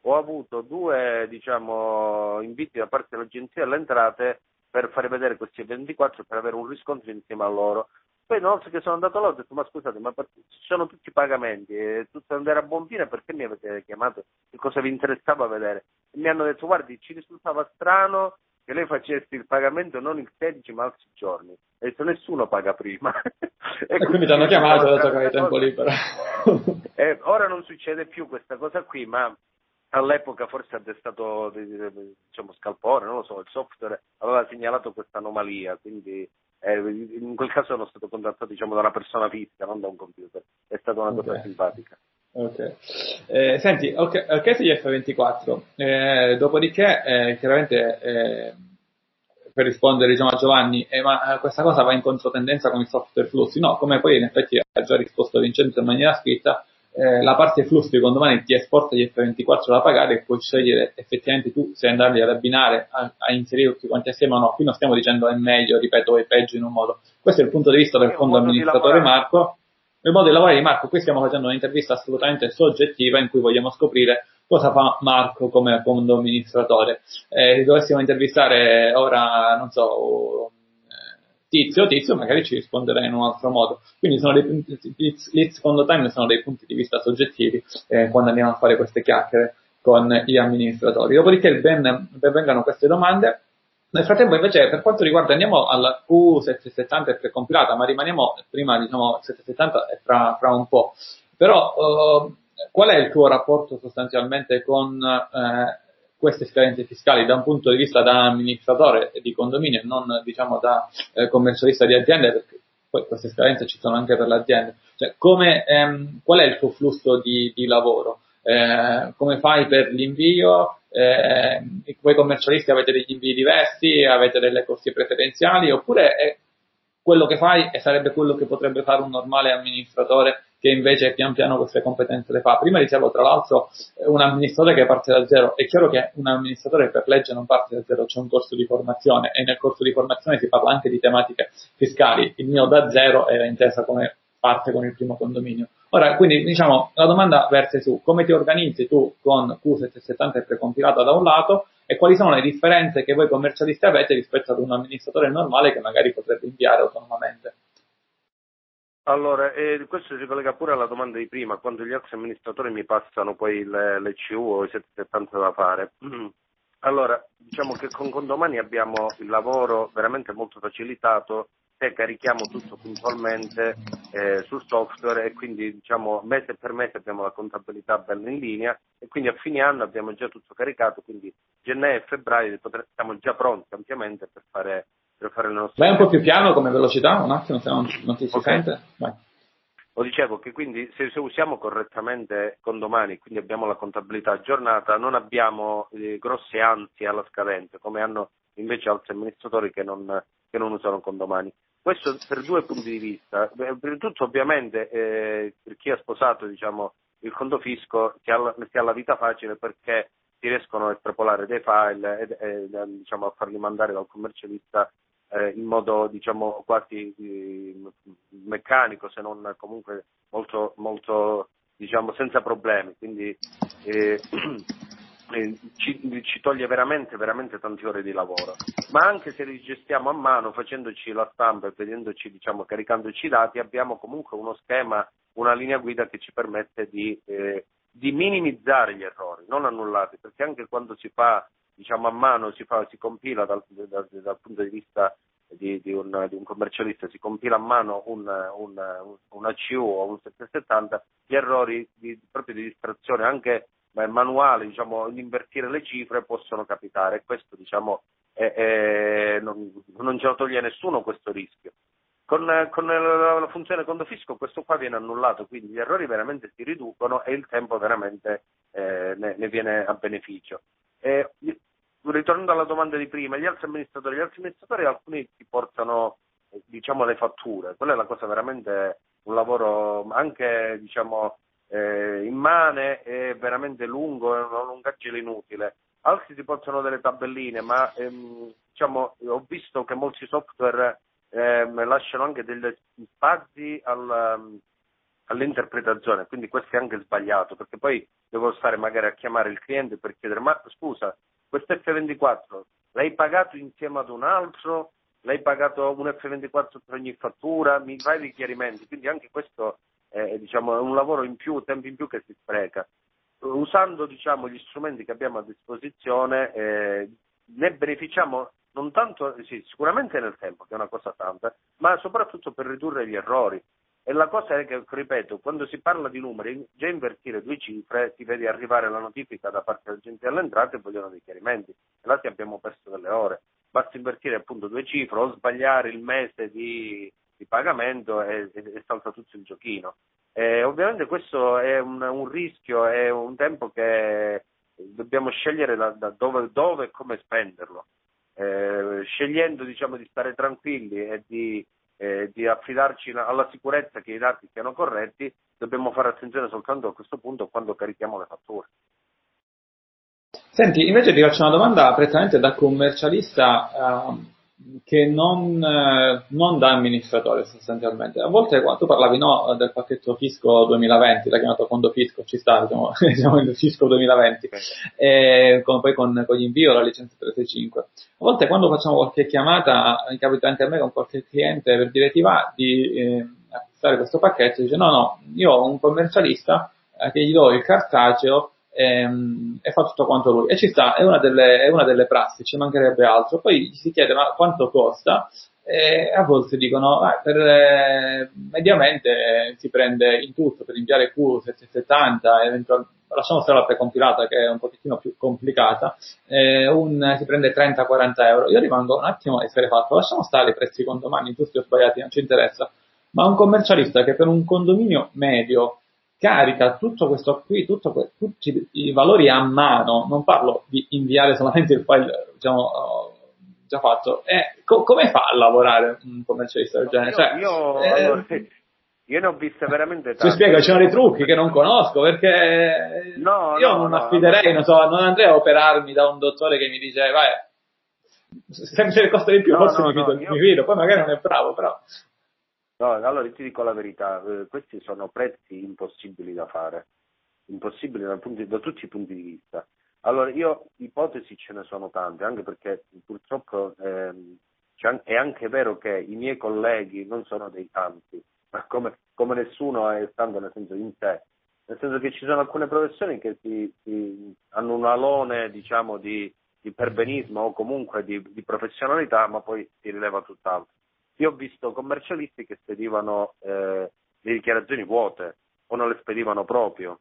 ho avuto due, diciamo, inviti da parte dell'Agenzia delle Entrate per fare vedere questi 24 per avere un riscontro insieme a loro. Poi una volta che sono andato là ho detto ma scusate ma ci sono tutti i pagamenti e tutto andare a buon fine perché mi avete chiamato che cosa vi interessava vedere? E mi hanno detto guardi ci risultava strano che lei facesse il pagamento non il 16 ma altri giorni. E detto nessuno paga prima. e, e quindi ti hanno chiamato e detto che hai tempo libero. eh, ora non succede più questa cosa qui, ma all'epoca forse ha destato diciamo, scalpore, non lo so, il software aveva segnalato questa anomalia, quindi eh, in quel caso sono stato contattato diciamo, da una persona fisica, non da un computer. È stata una cosa okay. simpatica. Ok. Eh, senti, ok, ok sugli F24, eh, dopodiché eh, chiaramente eh, per rispondere diciamo, a Giovanni, eh, ma questa cosa va in controtendenza con i software flussi? No, come poi in effetti ha già risposto Vincenzo in maniera scritta, eh, la parte secondo me ti esporta gli F24 da pagare e puoi scegliere effettivamente tu se andarli ad abbinare, a, a inserire tutti quanti assieme o no. Qui non stiamo dicendo è meglio, ripeto, è peggio in un modo. Questo è il punto di vista del fondo amministratore Marco nel modo di lavorare di Marco, qui stiamo facendo un'intervista assolutamente soggettiva in cui vogliamo scoprire cosa fa Marco come fondo amministratore. Eh, dovessimo intervistare ora, non so, Tizio, Tizio magari ci risponderà in un altro modo. Quindi sono dei lì secondo time sono dei punti di vista soggettivi eh, quando andiamo a fare queste chiacchiere con gli amministratori. Dopodiché ben, ben vengano queste domande nel frattempo invece per quanto riguarda, andiamo alla Q770 è precompilata, ma rimaniamo prima diciamo 770 è fra, fra un po'. Però uh, qual è il tuo rapporto sostanzialmente con uh, queste scadenze fiscali da un punto di vista da amministratore di condominio e non diciamo da eh, commercialista di aziende, perché poi queste scadenze ci sono anche per l'azienda. Cioè, come, ehm, qual è il tuo flusso di, di lavoro? Eh, come fai per l'invio? eh, voi commercialisti avete degli invii diversi, avete delle corsie preferenziali, oppure è quello che fai e sarebbe quello che potrebbe fare un normale amministratore che invece pian piano queste competenze le fa. Prima dicevo, tra l'altro, un amministratore che parte da zero. È chiaro che un amministratore per legge non parte da zero, c'è un corso di formazione e nel corso di formazione si parla anche di tematiche fiscali. Il mio da zero era intesa come parte con il primo condominio. Ora, quindi diciamo, la domanda verte su come ti organizzi tu con Q770 precompilata da un lato e quali sono le differenze che voi commercialisti avete rispetto ad un amministratore normale che magari potrebbe inviare autonomamente. Allora, eh, questo si collega pure alla domanda di prima, quando gli altri amministratori mi passano poi le, le CU o i 770 da fare. Allora, diciamo che con Condomani abbiamo il lavoro veramente molto facilitato se carichiamo tutto puntualmente eh, sul software e quindi diciamo mese per mese abbiamo la contabilità bella in linea e quindi a fine anno abbiamo già tutto caricato, quindi gennaio e febbraio siamo già pronti ampiamente per fare, per fare le nostre... Vai un po' più piano come velocità, un attimo se non, non ti si okay. sente. Vai. Lo dicevo che quindi se, se, usiamo correttamente condomani, quindi abbiamo la contabilità aggiornata, non abbiamo eh, grosse ansie alla scadenza, come hanno invece altri amministratori che non, che non usano condomani. Questo per due punti di vista. Prima di tutto ovviamente eh, per chi ha sposato diciamo, il conto fisco si ha, si ha, la, vita facile perché si riescono a estrapolare dei file e, e diciamo, a farli mandare dal commercialista eh, in modo diciamo, quasi eh, meccanico, se non comunque molto, molto diciamo, senza problemi. Quindi eh, eh, ci, ci, toglie veramente, veramente tante ore di lavoro. Ma anche se li gestiamo a mano, facendoci la stampa e diciamo, caricandoci i dati, abbiamo comunque uno schema, una linea guida che ci permette di, eh, di minimizzare gli errori, non annullarli, perché anche quando si fa diciamo, a mano, si, fa, si compila dal, dal, dal, punto di vista di, di, un, di, un, commercialista, si compila a mano un, un, un ACU o un 770, gli errori di, proprio di distrazione, anche manuale, diciamo, invertire le cifre possono capitare. Questo diciamo, è, è, non, non, ce lo toglie nessuno questo rischio. Con, con la, la, funzione conto fisco questo qua viene annullato, quindi gli errori veramente si riducono e il tempo veramente eh, ne, ne, viene a beneficio. E, ritornando alla domanda di prima, gli altri amministratori, gli altri amministratori alcuni ti portano diciamo, le fatture, quella è la cosa veramente un lavoro anche diciamo, eh, immane e veramente lungo, è una lungaggine inutile. Altri ti portano delle tabelline, ma ehm, diciamo, ho visto che molti software ehm, lasciano anche degli spazi al, all'interpretazione, quindi questo è anche sbagliato, perché poi devo stare magari a chiamare il cliente per chiedere, ma scusa, questo F24 l'hai pagato insieme ad un altro? L'hai pagato un F24 per ogni fattura? Mi fai dei chiarimenti? Quindi anche questo eh, diciamo, è un lavoro in più, tempo in più che si spreca. Usando diciamo, gli strumenti che abbiamo a disposizione eh, ne beneficiamo non tanto, sì, sicuramente nel tempo, che è una cosa tanta, ma soprattutto per ridurre gli errori. E la cosa è che, ripeto, quando si parla di numeri, già invertire due cifre, ti vedi arrivare la notifica da parte dell'agenzia delle entrate e vogliono dei chiarimenti. E là ti abbiamo perso delle ore. Basta invertire appunto due cifre o sbagliare il mese di, di pagamento e, e, e salta tutto il giochino. E ovviamente questo è un, un, rischio, è un tempo che dobbiamo scegliere da, da dove, e come spenderlo. Eh, scegliendo diciamo, di stare tranquilli e di, eh, di, affidarci alla sicurezza che i dati siano corretti, dobbiamo fare attenzione soltanto a questo punto quando carichiamo le fatture. Senti, invece ti faccio una domanda prettamente da commercialista. Uh che non, eh, non, da amministratore sostanzialmente. A volte quando tu parlavi no, del pacchetto fisco 2020, l'ha chiamato fondo fisco, ci sta, diciamo, diciamo il fisco 2020, e con, poi con, con l'invio la licenza 365. A volte quando facciamo qualche chiamata, mi capita anche a me con qualche cliente per dire ti va di eh, acquistare questo pacchetto, dice no no, io ho un commercialista eh, che gli do il cartaceo ehm, e fa tutto quanto lui. E ci sta, è una delle, è una delle prassi, ci mancherebbe altro. Poi si chiede ma quanto costa? E a volte dicono, ah, per, eh, mediamente si prende in tutto per inviare Q770, eventualmente lasciamo stare la precompilata che è un pochettino più complicata, eh, un, si prende 30-40 euro. Io rimango un attimo e essere fatto, lasciamo stare i prezzi condomani, giusti o sbagliati, non ci interessa. Ma un commercialista che per un condominio medio carica tutto questo qui, tutto que- tutti i valori a mano, non parlo di inviare solamente il file, diciamo, uh, già fatto, e co- come fa a lavorare un commercialista del genere? Io, cioè, io, eh, allora, io ne ho viste veramente tante. Ci spiego, ci sono dei trucchi che non conosco, perché no, io no, non no, affiderei, non so, non andrei a operarmi da un dottore che mi dice, vai, se mi costa di più, forse mi, fido, io... mi fido, poi magari non è bravo, però No, allora ti dico la verità, eh, questi sono prezzi impossibili da fare, impossibili da, punti, da, tutti i punti di vista. Allora, io ipotesi ce ne sono tante, anche perché purtroppo ehm, è anche vero che i miei colleghi non sono dei santi, ma come, come nessuno è santo nel senso in sé, nel senso che ci sono alcune professioni che si, si hanno un alone diciamo, di, di perbenismo o comunque di, di professionalità, ma poi si rileva tutt'altro. Io ho visto commercialisti che spedivano eh, le dichiarazioni vuote o non le spedivano proprio.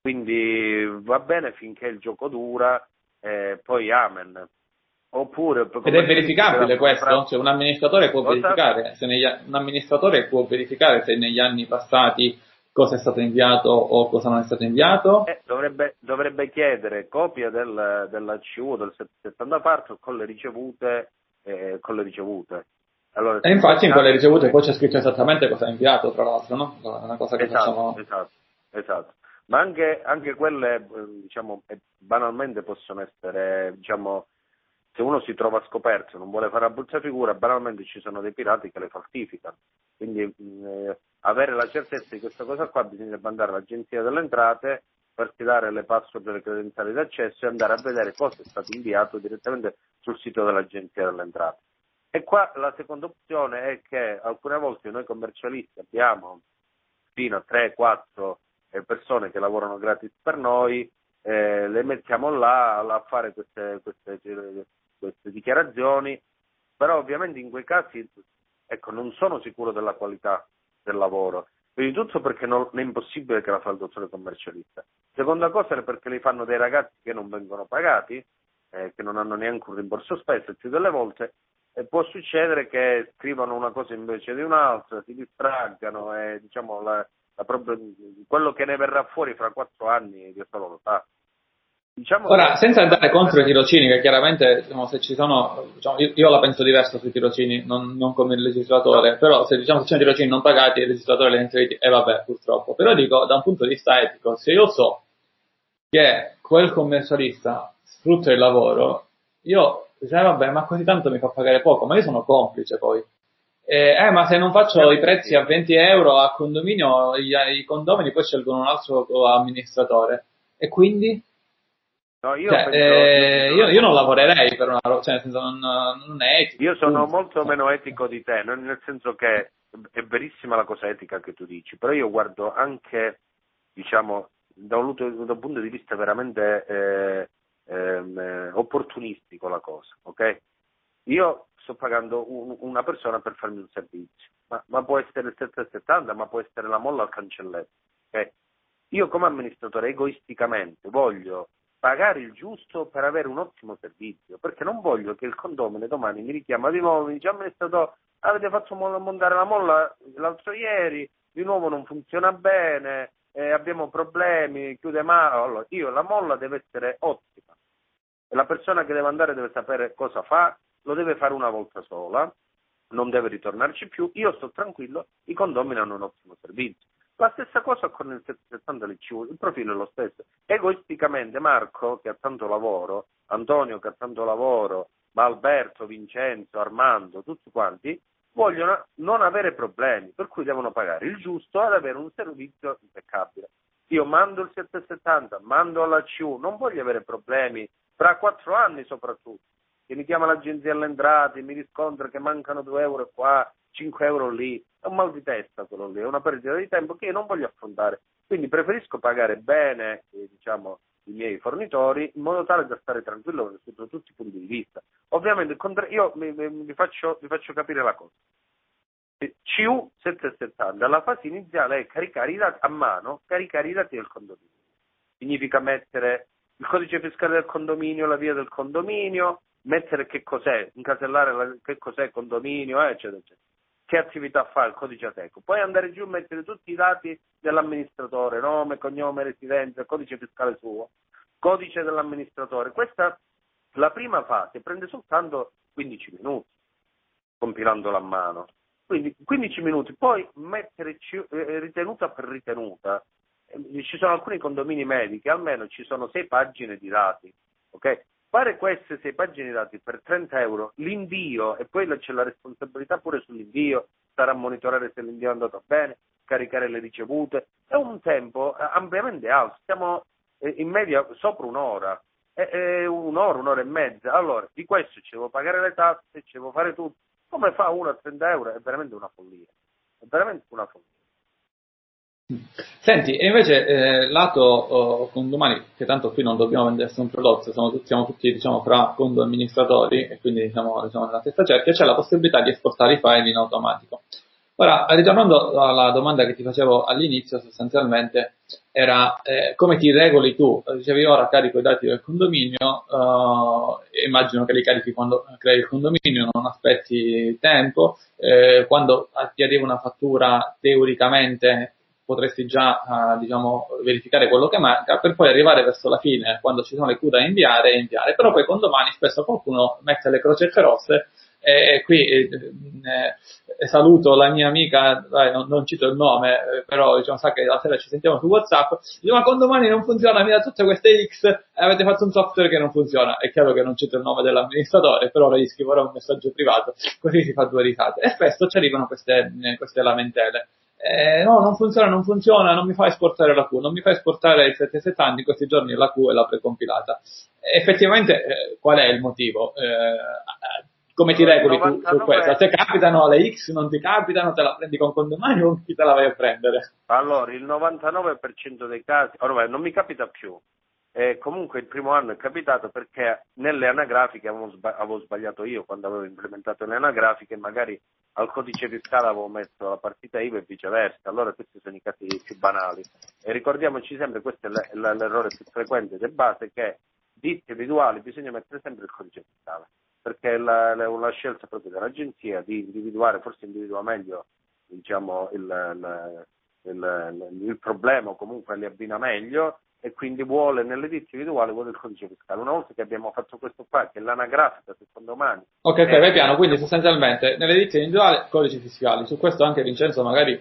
Quindi va bene finché il gioco dura, eh, poi amen. Oppure, Ed è verificabile questo? Cioè, un amministratore può verificare se negli, un amministratore può verificare se negli anni passati cosa è stato inviato o cosa non è stato inviato? Eh, dovrebbe, dovrebbe, chiedere copia del, della CU del 70 part con le ricevute, eh, con le ricevute. Allora, e infatti in quelle ricevute poi c'è scritto esattamente cosa ha inviato, tra l'altro, no? È una cosa che esatto, facciamo... Esatto, esatto. Ma anche, anche quelle, eh, diciamo, banalmente possono essere, diciamo, se uno si trova scoperto e non vuole fare la brutta figura, banalmente ci sono dei pirati che le falsificano. Quindi eh, avere la certezza di questa cosa qua bisogna mandare all'agenzia delle entrate, farsi dare le password delle credenziali d'accesso e andare a vedere cosa è stato inviato direttamente sul sito dell'agenzia delle entrate. E qua la seconda opzione è che alcune volte noi commercialisti abbiamo fino a 3-4 eh, persone che lavorano gratis per noi, eh, le mettiamo là a fare queste, queste, queste, dichiarazioni, però ovviamente in quei casi ecco, non sono sicuro della qualità del lavoro. Prima di tutto perché non, è impossibile che la fa il dottore commercialista. Seconda cosa è perché li fanno dei ragazzi che non vengono pagati, eh, che non hanno neanche un rimborso spese più delle volte e può succedere che scrivano una cosa invece di un'altra, si distraggano e diciamo la, la propria, quello che ne verrà fuori fra quattro anni Dio solo lo sa. Diciamo Ora, che... senza andare contro i tirocini, che chiaramente diciamo, se ci sono, diciamo, io, io, la penso diverso sui tirocini, non, non come il legislatore, no. però se diciamo se ci sono tirocini non pagati, il legislatore li ha inseriti, e eh, vabbè, purtroppo. Però dico, da un punto di vista etico, se io so che quel commercialista sfrutta il lavoro, io dice, eh, vabbè, ma così tanto mi fa pagare poco, ma io sono complice poi. Eh, eh ma se non faccio i prezzi a 20 euro a condominio, i, i condomini poi scelgono un altro amministratore. E quindi? No, io, cioè, penso, eh, io, io, non lavorerei per una cioè nel senso non, non è etico. Io sono molto meno etico di te, nel senso che è verissima la cosa etica che tu dici, però io guardo anche, diciamo, da un, da un punto di vista veramente eh, ehm, opportunistico la cosa, ok? io sto pagando un, una persona per farmi un servizio, ma, ma, può essere il 770, ma può essere la molla al cancelletto. Okay? Io come amministratore egoisticamente voglio pagare il giusto per avere un ottimo servizio, perché non voglio che il condomino domani mi richiama di nuovo, mi dice amministratore avete fatto montare la molla l'altro ieri, di nuovo non funziona bene, eh, abbiamo problemi, chiude male, allora, io la molla deve essere ottima e la persona che deve andare deve sapere cosa fa, lo deve fare una volta sola, non deve ritornarci più, io sto tranquillo, i condomini hanno un ottimo servizio. La stessa cosa con il 770 LCU, il profilo è lo stesso. Egoisticamente Marco, che ha tanto lavoro, Antonio che ha tanto lavoro, ma Alberto, Vincenzo, Armando, tutti quanti, vogliono non avere problemi, per cui devono pagare il giusto ad avere un servizio impeccabile. Io mando il 770, mando alla CU, non voglio avere problemi, tra quattro anni soprattutto, che mi chiama l'agenzia alle entrate, mi riscontra che mancano 2 euro qua, 5 euro lì, è un mal di testa quello lì, è una perdita di tempo che io non voglio affrontare. Quindi preferisco pagare bene eh, diciamo, i miei fornitori in modo tale da stare tranquillo sotto tutti i punti di vista. Ovviamente io mi, faccio, vi faccio capire la cosa. CU770, la fase iniziale è caricare i dati a mano, caricare i dati del condominio. Significa mettere il codice fiscale del condominio, la via del condominio, mettere che cos'è, incasellare la, che cos'è il condominio, eh, eccetera, eccetera. Che attività fa il codice ATECO. Poi andare giù e mettere tutti i dati dell'amministratore, nome, cognome, residenza, codice fiscale suo, codice dell'amministratore. Questa, la prima fase, prende soltanto 15 minuti, compilandola a mano. Quindi 15 minuti, poi mettere eh, ritenuta per ritenuta. Ci sono alcuni condomini medi che almeno ci sono sei pagine di dati, ok? Fare queste sei pagine di dati per 30 euro, l'invio e poi c'è la responsabilità pure sull'invio, stare a monitorare se l'invio è andato bene, caricare le ricevute, è un tempo eh, ampiamente alto, siamo eh, in media sopra un'ora, è un'ora, un'ora e mezza, allora di questo ci devo pagare le tasse, ci devo fare tutto, come fa uno a 30 euro? È veramente una follia, è veramente una follia. Senti, e invece eh, lato oh, condomani, che tanto qui non dobbiamo vendersi un prodotto, siamo, siamo tutti diciamo fra condo amministratori e quindi siamo diciamo, nella stessa cerchia, c'è la possibilità di esportare i file in automatico. Ora, ritornando alla domanda che ti facevo all'inizio, sostanzialmente era eh, come ti regoli tu? Dicevi ora carico i dati del condominio, eh, immagino che li carichi quando crei il condominio, non aspetti tempo, eh, quando ti arriva una fattura teoricamente potresti già uh, diciamo, verificare quello che manca per poi arrivare verso la fine quando ci sono le Q da inviare e inviare però poi con domani spesso qualcuno mette le crocette rosse e qui eh, eh, saluto la mia amica, eh, non, non, cito il nome, eh, però diciamo, sa che la sera ci sentiamo su WhatsApp, dice ma con domani non funziona, mi da tutte queste X e avete fatto un software che non funziona. È chiaro che non cito il nome dell'amministratore, però ora gli scriverò un messaggio privato, così si fa due risate. E spesso ci arrivano queste, eh, queste lamentele. Eh, no, non funziona, non funziona, non mi fa esportare la Q, non mi fa esportare il 770, in questi giorni la Q è la precompilata. Effettivamente, eh, qual è il motivo? Eh, come ti regoli tu su questo? Te capitano le X, non ti capitano, te la prendi con condomani o chi te la vai a prendere? Allora, il 99% dei casi, ormai non mi capita più. Eh, comunque il primo anno è capitato perché nelle anagrafiche avevo, sbag- avevo, sbagliato io quando avevo implementato le anagrafiche, magari al codice fiscale avevo messo la partita IVA e viceversa, allora questi sono i casi più banali. E ricordiamoci sempre, questo è l'errore più frequente del base, che ditte individuali bisogna mettere sempre il codice fiscale perché la, una scelta proprio dell'agenzia di individuare, forse individua meglio diciamo, il, il, il, il, problema o comunque li abbina meglio e quindi vuole nelle ditte individuali vuole il codice fiscale. Una volta che abbiamo fatto questo qua, che è l'anagrafica secondo me. Ok, ok, vai piano, quindi sostanzialmente nelle ditte individuali codici fiscali, su questo anche Vincenzo magari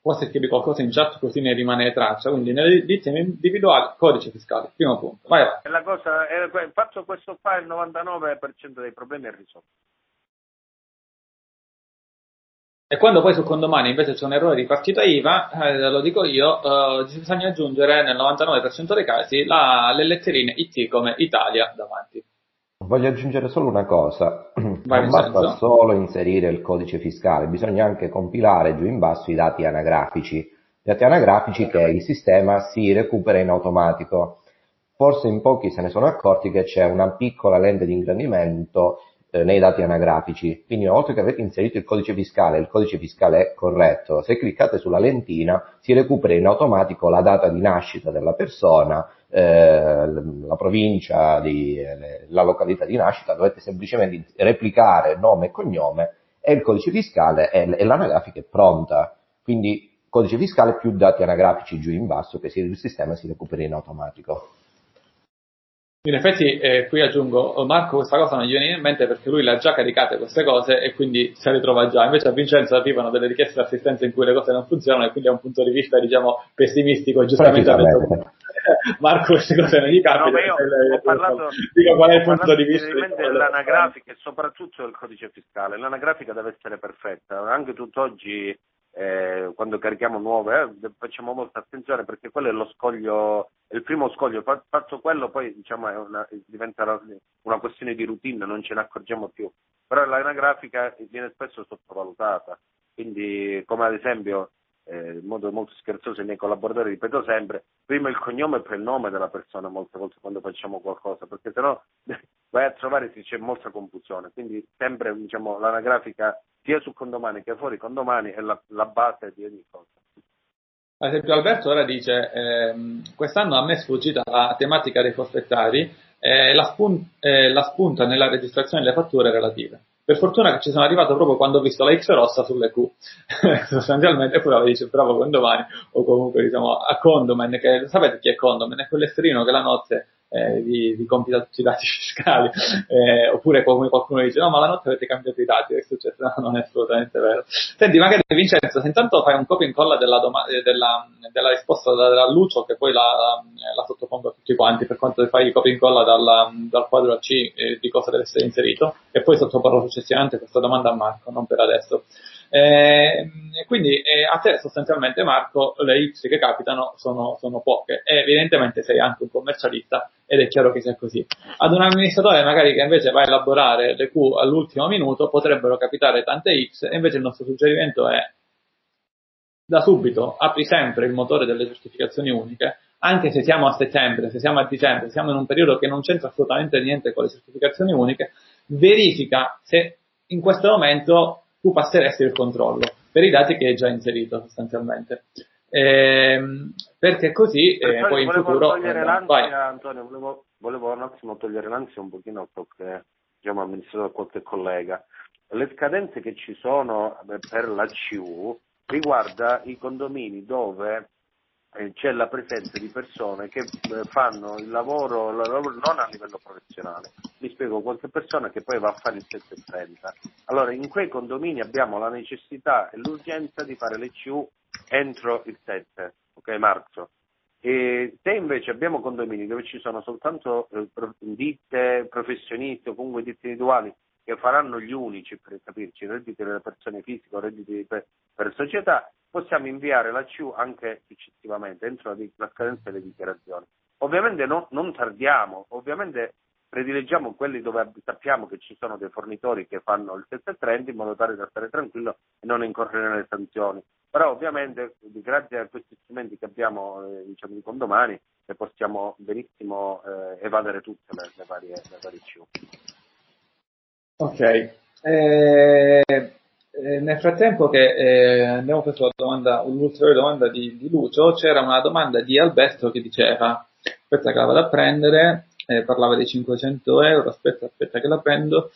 può scrivi qualcosa in chat così ne rimane traccia, quindi nelle ditte individuali codice fiscale, primo punto. Vai, vai. La cosa, faccio questo qua, il 99% dei problemi è risolto. E quando poi su condomani invece c'è un errore di partita IVA, eh, lo dico io, eh, bisogna aggiungere nel 99% dei casi la, le letterine IT come Italia davanti. Voglio aggiungere solo una cosa, Vai non basta solo inserire il codice fiscale, bisogna anche compilare giù in basso i dati anagrafici, dati anagrafici che il sistema si recupera in automatico. Forse in pochi se ne sono accorti che c'è una piccola lente di ingrandimento eh, nei dati anagrafici. Quindi una volta che avete inserito il codice fiscale il codice fiscale è corretto, se cliccate sulla lentina si recupera in automatico la data di nascita della persona, eh, la provincia, di, la località di nascita, dovete semplicemente replicare nome e cognome e il codice fiscale e, e l'anagrafica è pronta. Quindi codice fiscale più dati anagrafici giù in basso che il sistema si recupera in automatico. In effetti, eh, qui aggiungo, oh, Marco questa cosa non gli viene in mente perché lui le ha già caricate queste cose e quindi se le trova già. Invece a Vincenzo arrivano delle richieste di assistenza in cui le cose non funzionano e quindi ha un punto di vista, diciamo, pessimistico. Giustamente ha detto Marco queste cose non gli capitano. No, io ho parlato, dico qual è il punto di vista dell'anagrafica e soprattutto del codice fiscale. L'anagrafica deve essere perfetta. Anche tutt'oggi eh, quando carichiamo nuove, eh, facciamo molta attenzione perché quello è lo scoglio, è il primo scoglio, fatto quello poi diciamo, una, diventa una questione di routine, non ce ne accorgiamo più. Però l'anagrafica viene spesso sottovalutata, quindi come ad esempio eh, in modo molto scherzoso i miei collaboratori ripeto sempre, prima il cognome e poi il nome della persona molte volte quando facciamo qualcosa, perché sennò vai a trovare se c'è molta confusione, quindi sempre diciamo, l'anagrafica sia su condomani che fuori condomani è la, la base di ogni cosa. Ad esempio Alberto ora dice, ehm, quest'anno a me è sfuggita la tematica dei forfettari eh, la, spun- eh, la spunta nella registrazione delle fatture relative. Per fortuna che ci sono arrivato proprio quando ho visto la X rossa sulle Q, sostanzialmente, poi dice bravo condomani, o comunque diciamo a Condomen, che sapete chi è Condomen? È quell'esterino che la notte eh, vi, vi compita tutti i dati fiscali, eh, oppure come qualcuno dice no ma la notte avete cambiato i dati, è successo? No, non è assolutamente vero. Senti, magari Vincenzo, se intanto fai un copia e incolla della, doma- della, della risposta da, Lucio, che poi la, la, la, sottopongo a tutti quanti, per quanto fai copia e incolla dal, dal quadro AC eh, di cosa deve essere inserito, e poi sottoporrò successivamente questa domanda a Marco, non per adesso. Eh, quindi eh, a te sostanzialmente Marco le X che capitano sono, sono, poche e evidentemente sei anche un commercialista ed è chiaro che sia così. Ad un amministratore magari che invece va a elaborare le Q all'ultimo minuto potrebbero capitare tante X e invece il nostro suggerimento è da subito apri sempre il motore delle certificazioni uniche anche se siamo a settembre, se siamo a dicembre, siamo in un periodo che non c'entra assolutamente niente con le certificazioni uniche, verifica se in questo momento tu passeresti il controllo per i dati che hai già inserito sostanzialmente. Ehm, perché così eh, poi in futuro togliere eh, l'ansia, Antonio, volevo, volevo, un attimo togliere l'ansia un pochino qualche diciamo, amministratore, a qualche collega. Le scadenze che ci sono eh, per la CU riguarda i condomini dove c'è la presenza di persone che eh, fanno il lavoro, il lavoro, non a livello professionale. Vi spiego, qualche persona che poi va a fare il 730. Allora, in quei condomini abbiamo la necessità e l'urgenza di fare le CU entro il 7, ok, marzo. E se invece abbiamo condomini dove ci sono soltanto eh, ditte professionisti o comunque ditte individuali che faranno gli unici, per capirci, redditi delle persone fisiche o redditi per, per società, possiamo inviare la CU anche successivamente, entro la scadenza delle dichiarazioni. Ovviamente no, non tardiamo, ovviamente predileggiamo quelli dove sappiamo che ci sono dei fornitori che fanno il 730 in modo tale da stare tranquillo e non incorrere nelle sanzioni. Però ovviamente grazie a questi strumenti che abbiamo eh, diciamo, di condomani possiamo benissimo eh, evadere tutte le, le varie, le varie CU. Ok. Eh, eh, nel frattempo che eh, abbiamo preso la domanda, un'ulteriore domanda di, di, Lucio, c'era una domanda di Alberto che diceva, aspetta che la vado a prendere, eh, parlava dei 500 euro, aspetta, aspetta che la prendo,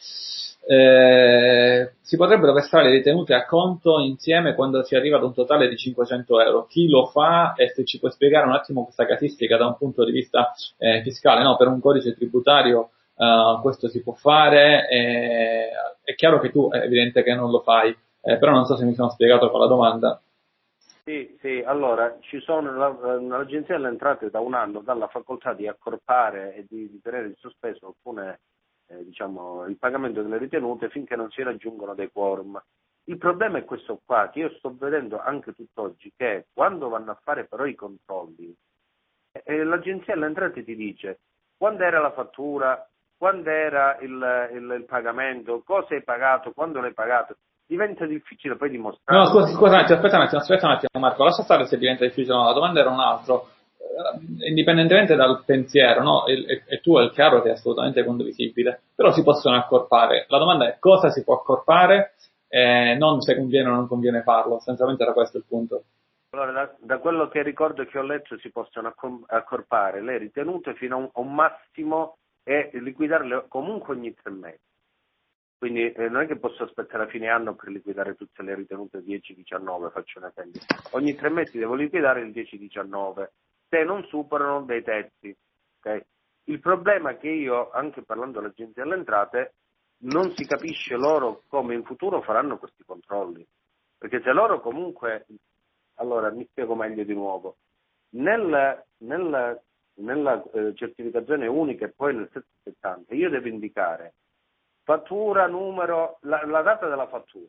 eh, si potrebbero versare le ritenute a conto insieme quando si arriva ad un totale di 500 euro. Chi lo fa e se ci puoi spiegare un attimo questa casistica da un punto di vista fiscale, no? per un codice tributario uh, questo si può fare, e, è chiaro che tu è evidente che non lo fai, eh, però non so se mi sono spiegato con la domanda. Sì, sì, allora ci sono, l'Agenzia delle Entrate da un anno dà la facoltà di accorpare e di, di tenere in sospeso alcune, eh, diciamo, il pagamento delle ritenute finché non si raggiungono dei quorum. Il problema è questo qua, che io sto vedendo anche tutt'oggi, che quando vanno a fare però i controlli, eh, l'Agenzia delle Entrate ti dice quando era la fattura, quando era il, il, il pagamento, cosa hai pagato, quando l'hai pagato, diventa difficile poi dimostrare. No, scusa, scusa aspetta un attimo, aspetta un attimo Marco, lascia stare se diventa difficile, no, la domanda era un altro. indipendentemente dal pensiero, no? e, e, tu è chiaro che è assolutamente condivisibile, però si possono accorpare. La domanda è cosa si può accorpare, eh, non se conviene o non conviene farlo, essenzialmente era questo il punto. Allora, da, da, quello che ricordo che ho letto si possono accorpare le ritenute fino a un, a un massimo e liquidarle comunque ogni tre mesi. Quindi eh, non è che posso aspettare a fine anno per liquidare tutte le ritenute 10-19, faccio un esempio. Ogni tre mesi devo liquidare il 10-19, se non superano dei tetti. Okay? Il problema è che io, anche parlando all'Agenzia delle Entrate, non si capisce loro come in futuro faranno questi controlli. Perché se loro comunque, allora mi spiego meglio di nuovo, nel, nel, nella eh, certificazione unica e poi nel 770 io devo indicare fattura, numero, la, la data della fattura,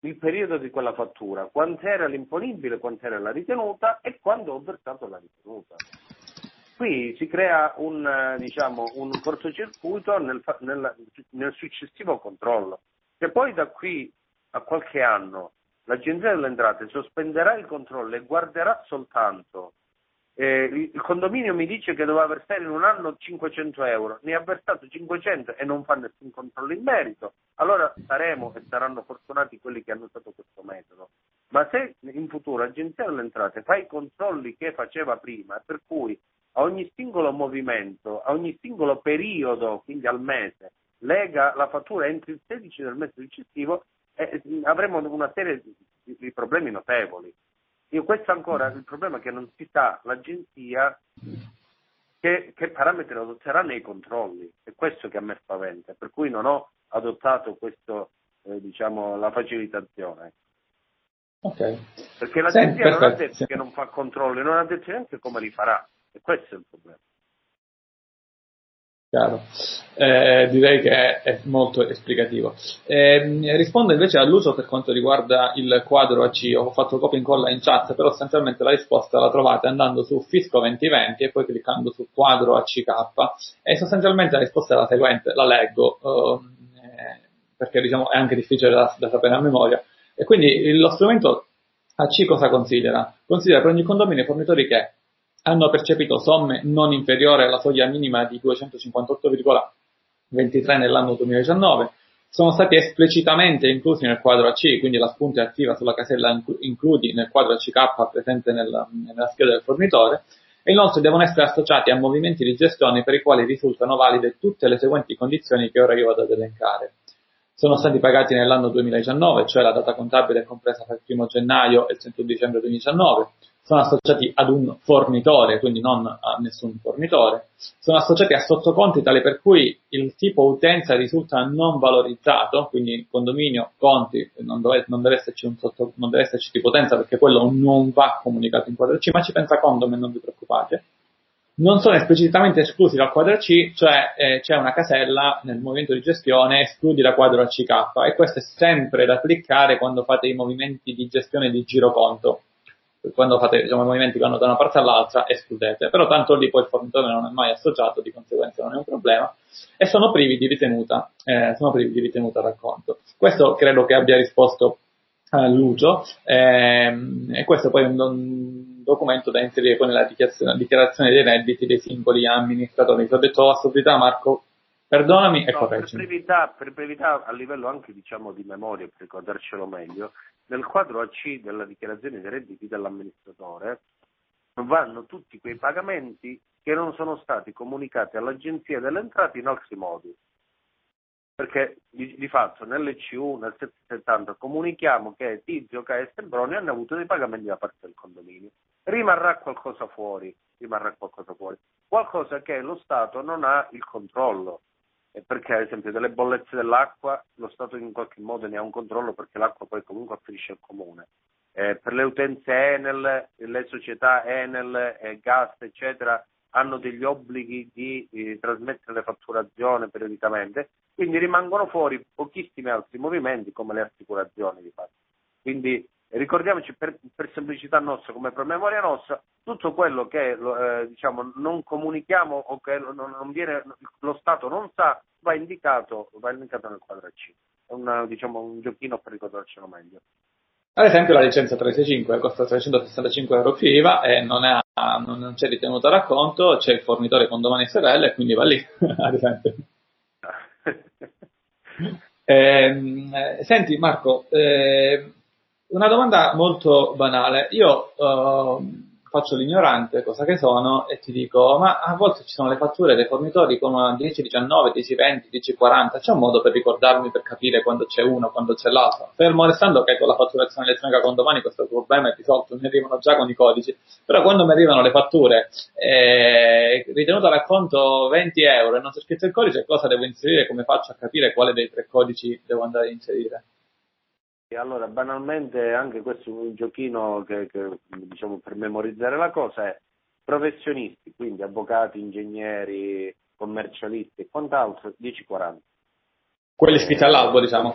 il periodo di quella fattura, quant'era l'imponibile, quant'era la ritenuta e quando ho versato la ritenuta. Qui si crea un, diciamo, un cortocircuito nel, nel, nel, successivo controllo, che poi da qui a qualche anno l'Agenzia delle Entrate sospenderà il controllo e guarderà soltanto eh, il condominio mi dice che doveva versare in un anno 500 euro, ne ha versato 500 e non fa nessun controllo in merito, allora saremo e saranno fortunati quelli che hanno usato questo metodo. Ma se in futuro l'Agenzia delle Entrate fa i controlli che faceva prima, per cui a ogni singolo movimento, a ogni singolo periodo, quindi al mese, lega la fattura entro il 16 del mese successivo, eh, avremo una serie di, di problemi notevoli. Io questo ancora, il problema è che non si sa l'agenzia che, che parametri adotterà nei controlli, è questo che a me spaventa, per cui non ho adottato questo, eh, diciamo, la facilitazione. Okay. Perché l'agenzia sì, non ha detto che non fa controlli, non ha detto neanche come li farà, e questo è il problema. Chiaro. Eh, direi che è, è molto esplicativo. Eh, rispondo invece all'uso per quanto riguarda il quadro AC. Ho fatto copia e incolla in chat, però sostanzialmente la risposta la trovate andando su Fisco 2020 e poi cliccando su quadro ACK. E sostanzialmente la risposta è la seguente, la leggo, eh, perché diciamo è anche difficile da, da sapere a memoria. E quindi lo strumento AC cosa considera? Considera per ogni condominio i fornitori che hanno percepito somme non inferiori alla soglia minima di 258,23 nell'anno 2019, sono stati esplicitamente inclusi nel quadro AC, quindi la spunta è attiva sulla casella includi nel quadro ACK presente nella, nella scheda del fornitore, e inoltre devono essere associati a movimenti di gestione per i quali risultano valide tutte le seguenti condizioni che ora io vado ad elencare. Sono stati pagati nell'anno 2019, cioè la data contabile è compresa tra il 1 gennaio e il 31 dicembre 2019, sono associati ad un fornitore, quindi non a nessun fornitore, sono associati a sottoconti tale per cui il tipo utenza risulta non valorizzato, quindi condominio, conti, non deve, non deve esserci un sotto, non deve esserci tipo utenza perché quello non va comunicato in quadro C, ma ci pensa condom e non vi preoccupate. Non sono esplicitamente esclusi dal quadro C, cioè eh, c'è una casella nel movimento di gestione escludi la quadro ACK e questo è sempre da cliccare quando fate i movimenti di gestione di giroconto quando fate diciamo, movimenti che vanno da una parte all'altra escludete, però tanto lì pì il fornitore non è mai associato, di conseguenza non è un problema, e sono privi di ritenuta, eh, sono privi di ritenuta racconto. Questo credo che abbia risposto a Lucio, ehm, e questo poi è un, un, documento da inserire poi nella dichiarazione, dichiarazione dei redditi dei singoli amministratori. Ti ho detto la stupidità Marco, Perdonami e no, per brevità, per brevità, a livello anche diciamo, di memoria, per ricordarcelo meglio, nel quadro AC della dichiarazione dei redditi dell'amministratore vanno tutti quei pagamenti che non sono stati comunicati all'Agenzia delle Entrate in altri modi. Perché di, di fatto nell'ECU, nel 770, comunichiamo che Tizio, K e Sembroni hanno avuto dei pagamenti da parte del condominio. Rimarrà qualcosa fuori, rimarrà qualcosa fuori. Qualcosa che lo Stato non ha il controllo perché ad esempio delle bollette dell'acqua lo Stato in qualche modo ne ha un controllo perché l'acqua poi comunque afferisce al comune. Eh, per le utenze Enel, le società Enel, eh, gas eccetera hanno degli obblighi di eh, trasmettere le fatturazioni periodicamente, quindi rimangono fuori pochissimi altri movimenti come le assicurazioni di fatto. Quindi ricordiamoci per, per, semplicità nostra, come per memoria nostra, tutto quello che eh, diciamo, non comunichiamo o che non viene, lo Stato non sa va indicato, va indicato nel quadro C. È una, diciamo, un giochino per ricordarcelo meglio. Ad esempio la licenza 365 costa 365 euro più IVA e non, è, non c'è ritenuta a racconto, c'è il fornitore con domani SRL e quindi va lì, ad esempio. eh, senti Marco, eh, una domanda molto banale. Io uh, faccio l'ignorante, cosa che sono, e ti dico, ma a volte ci sono le fatture dei fornitori con 10-19, 10-20, 10-40, c'è un modo per ricordarmi, per capire quando c'è uno, quando c'è l'altro. Fermo restando che con la fatturazione elettronica con domani questo problema è risolto, mi arrivano già con i codici, però quando mi arrivano le fatture, eh, ritenuto racconto 20 euro e non c'è scritto il codice, cosa devo inserire, come faccio a capire quale dei tre codici devo andare a inserire? Allora, banalmente, anche questo è un giochino che, che, diciamo, per memorizzare la cosa è professionisti, quindi avvocati, ingegneri, commercialisti e quant'altro, 10-40. Quelli iscritti all'albo, diciamo?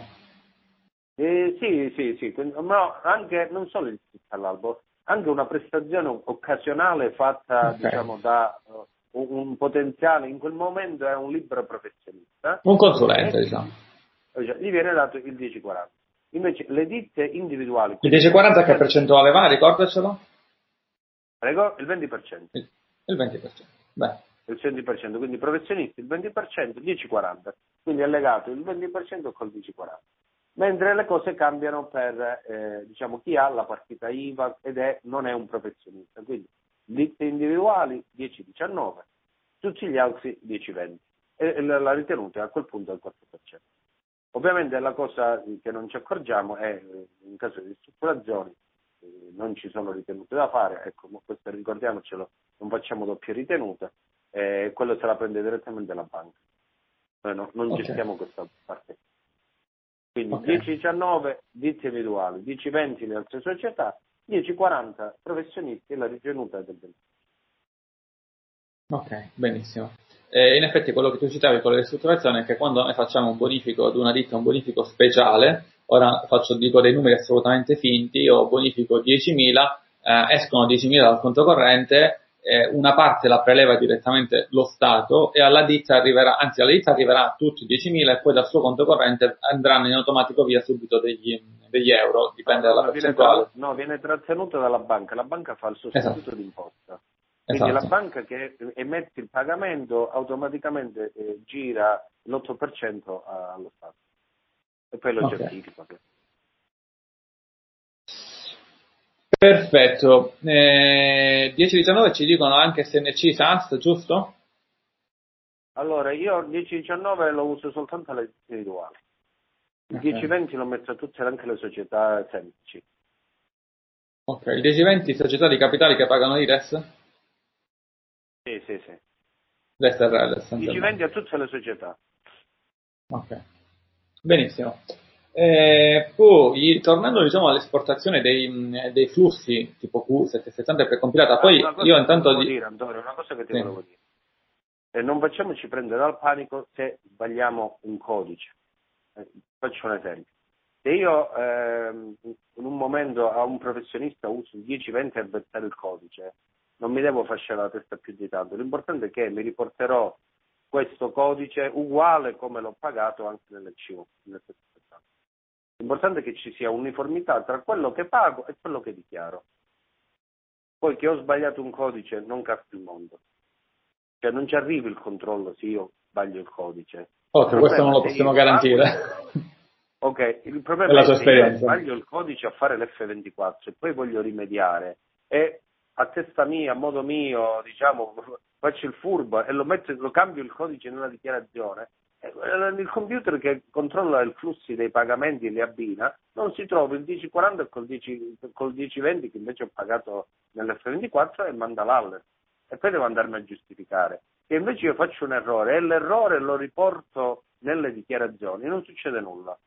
Eh, sì, sì, sì, ma anche, non solo iscritti all'albo, anche una prestazione occasionale fatta, okay. diciamo, da uh, un, potenziale, in quel momento è un libero professionista. Un consulente, e, diciamo. Gli viene dato il 10-40. Invece le ditte individuali... Il 10-40 che percentuale va? Ricordacelo. Prego, il 20%. Il, il 20%. Beh. Il 100%, quindi professionisti il 20%, 10-40. Quindi è legato il 20% col 10-40. Mentre le cose cambiano per eh, diciamo, chi ha la partita IVA ed è, non è un professionista. Quindi ditte individuali 10-19, tutti gli altri 10-20. E la ritenuta a quel punto è il 4%. Ovviamente la cosa che non ci accorgiamo è in caso di ristrutturazioni eh, non ci sono ritenute da fare, ecco, questo ricordiamocelo, non facciamo doppie ritenute, eh, quello se la prende direttamente la banca. Noi no, non okay. gestiamo questa parte. Quindi okay. 10-19 ditte individuali, 10-20 le altre società, 10-40 professionisti e la ritenuta del 20. Ok, benissimo. Eh, in effetti quello che tu citavi con le ristrutturazioni è che quando noi facciamo un bonifico ad una ditta, un bonifico speciale, ora faccio, dico dei numeri assolutamente finti, io bonifico 10.000, eh, escono 10.000 dal conto corrente, eh, una parte la preleva direttamente lo Stato e alla ditta arriverà, anzi alla ditta arriverà tutti 10.000 e poi dal suo conto corrente andranno in automatico via subito degli, degli euro, dipende no, dalla percentuale. Viene, no, viene trattenuto dalla banca, la banca fa il sostituto esatto. d'imposta. Quindi esatto. la banca che emette il pagamento automaticamente eh, gira l'8% allo Stato e poi lo okay. certifica. Perfetto, eh, 10-19 ci dicono anche SNC SANS, giusto? Allora, io il 10-19 lo uso soltanto alle individuali, il okay. 10-20 lo metto a tutte anche le società semplici. Ok, il 10-20 società di capitali che pagano l'IRES? Sì, sì, sì. L'SRL. Ci vendi a tutte le società. Ok. Benissimo. Eh, poi, tornando diciamo, all'esportazione dei, dei, flussi tipo Q770 precompilata, poi io intanto... Di... dire, Antonio, una cosa che ti sì. volevo dire. Eh, non facciamoci prendere dal panico se sbagliamo un codice. Eh, faccio un esempio. Se io eh, in un momento a un professionista uso il 10-20 e versare il codice, non mi devo fasciare la testa più di tanto, l'importante è che mi riporterò questo codice uguale come l'ho pagato anche nelle CO, L'importante è che ci sia uniformità tra quello che pago e quello che dichiaro. Poi che ho sbagliato un codice non capita il mondo. Cioè non ci arrivi il controllo se io sbaglio il codice. Ok, questo non lo possiamo garantire. ok, il problema è, è che io sbaglio il codice a fare l'F24 e poi voglio rimediare e a testa mia, a modo mio, diciamo, faccio il furbo e lo, metto, lo cambio il codice in una dichiarazione, eh, il computer che controlla i flussi dei pagamenti e li abbina, non si trova il 1040 col, 10, col 1020 che invece ho pagato nell'F24 e manda l'alert. E poi devo andarmi a giustificare. E invece io faccio un errore e l'errore lo riporto nelle dichiarazioni, non succede nulla.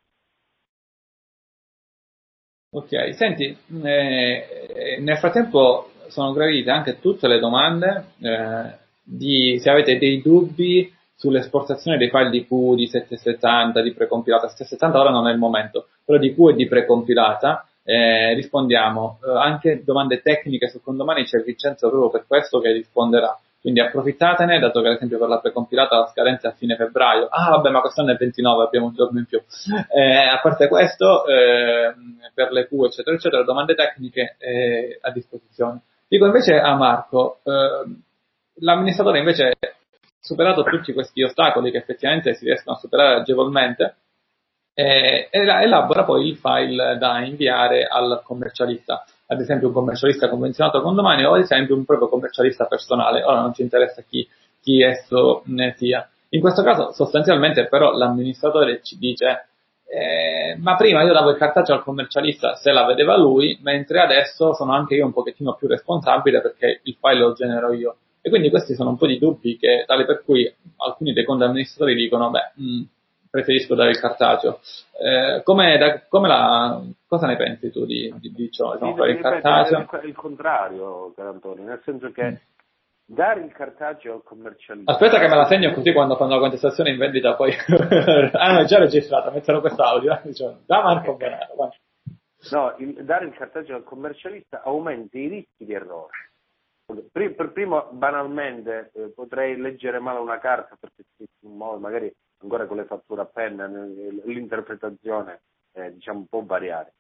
Ok, senti, eh, nel frattempo sono gravite anche tutte le domande eh, di se avete dei dubbi sull'esportazione dei file di Q di 770, di precompilata. 770 ora non è il momento, però di Q e di precompilata eh, rispondiamo. Eh, anche domande tecniche su condomani c'è Vincenzo proprio per questo che risponderà. quindi approfittatene, dato che ad esempio per la precompilata la scadenza è a fine febbraio. Ah, vabbè, ma quest'anno è 29, abbiamo un giorno in più. Eh, a parte questo, eh, per le Q, eccetera, eccetera, domande tecniche eh, a disposizione. Dico invece a Marco, eh, l'amministratore invece superato tutti questi ostacoli che effettivamente si riescono a superare agevolmente, eh, elabora poi il file da inviare al commercialista, ad esempio un commercialista convenzionato con domani o ad esempio un proprio commercialista personale, ora non ci interessa chi, chi esso ne sia. In questo caso sostanzialmente però l'amministratore ci dice eh, ma prima io davo il cartaggio al commercialista se la vedeva lui, mentre adesso sono anche io un pochettino più responsabile perché il file lo genero io. E quindi questi sono un po' di dubbi che, tale per cui alcuni dei conti amministratori dicono, beh, mh, mm, preferisco dare il cartaceo. Eh, come, da, come la, cosa ne pensi tu di, di, di ciò? Sì, no, il cartaceo? È il contrario, Antonio, nel senso che mm. Dare il cartaceo al commercialista... Aspetta che me la segno così quando fanno la contestazione in vendita poi... ah no, è già registrata, mettono quest'audio. Diciamo, da Marco Bonato, No, il, dare il cartaceo al commercialista aumenta i rischi di errore per primo, banalmente, eh, potrei leggere male una carta perché magari ancora con le fatture a penna, l'interpretazione eh, diciamo, può variare.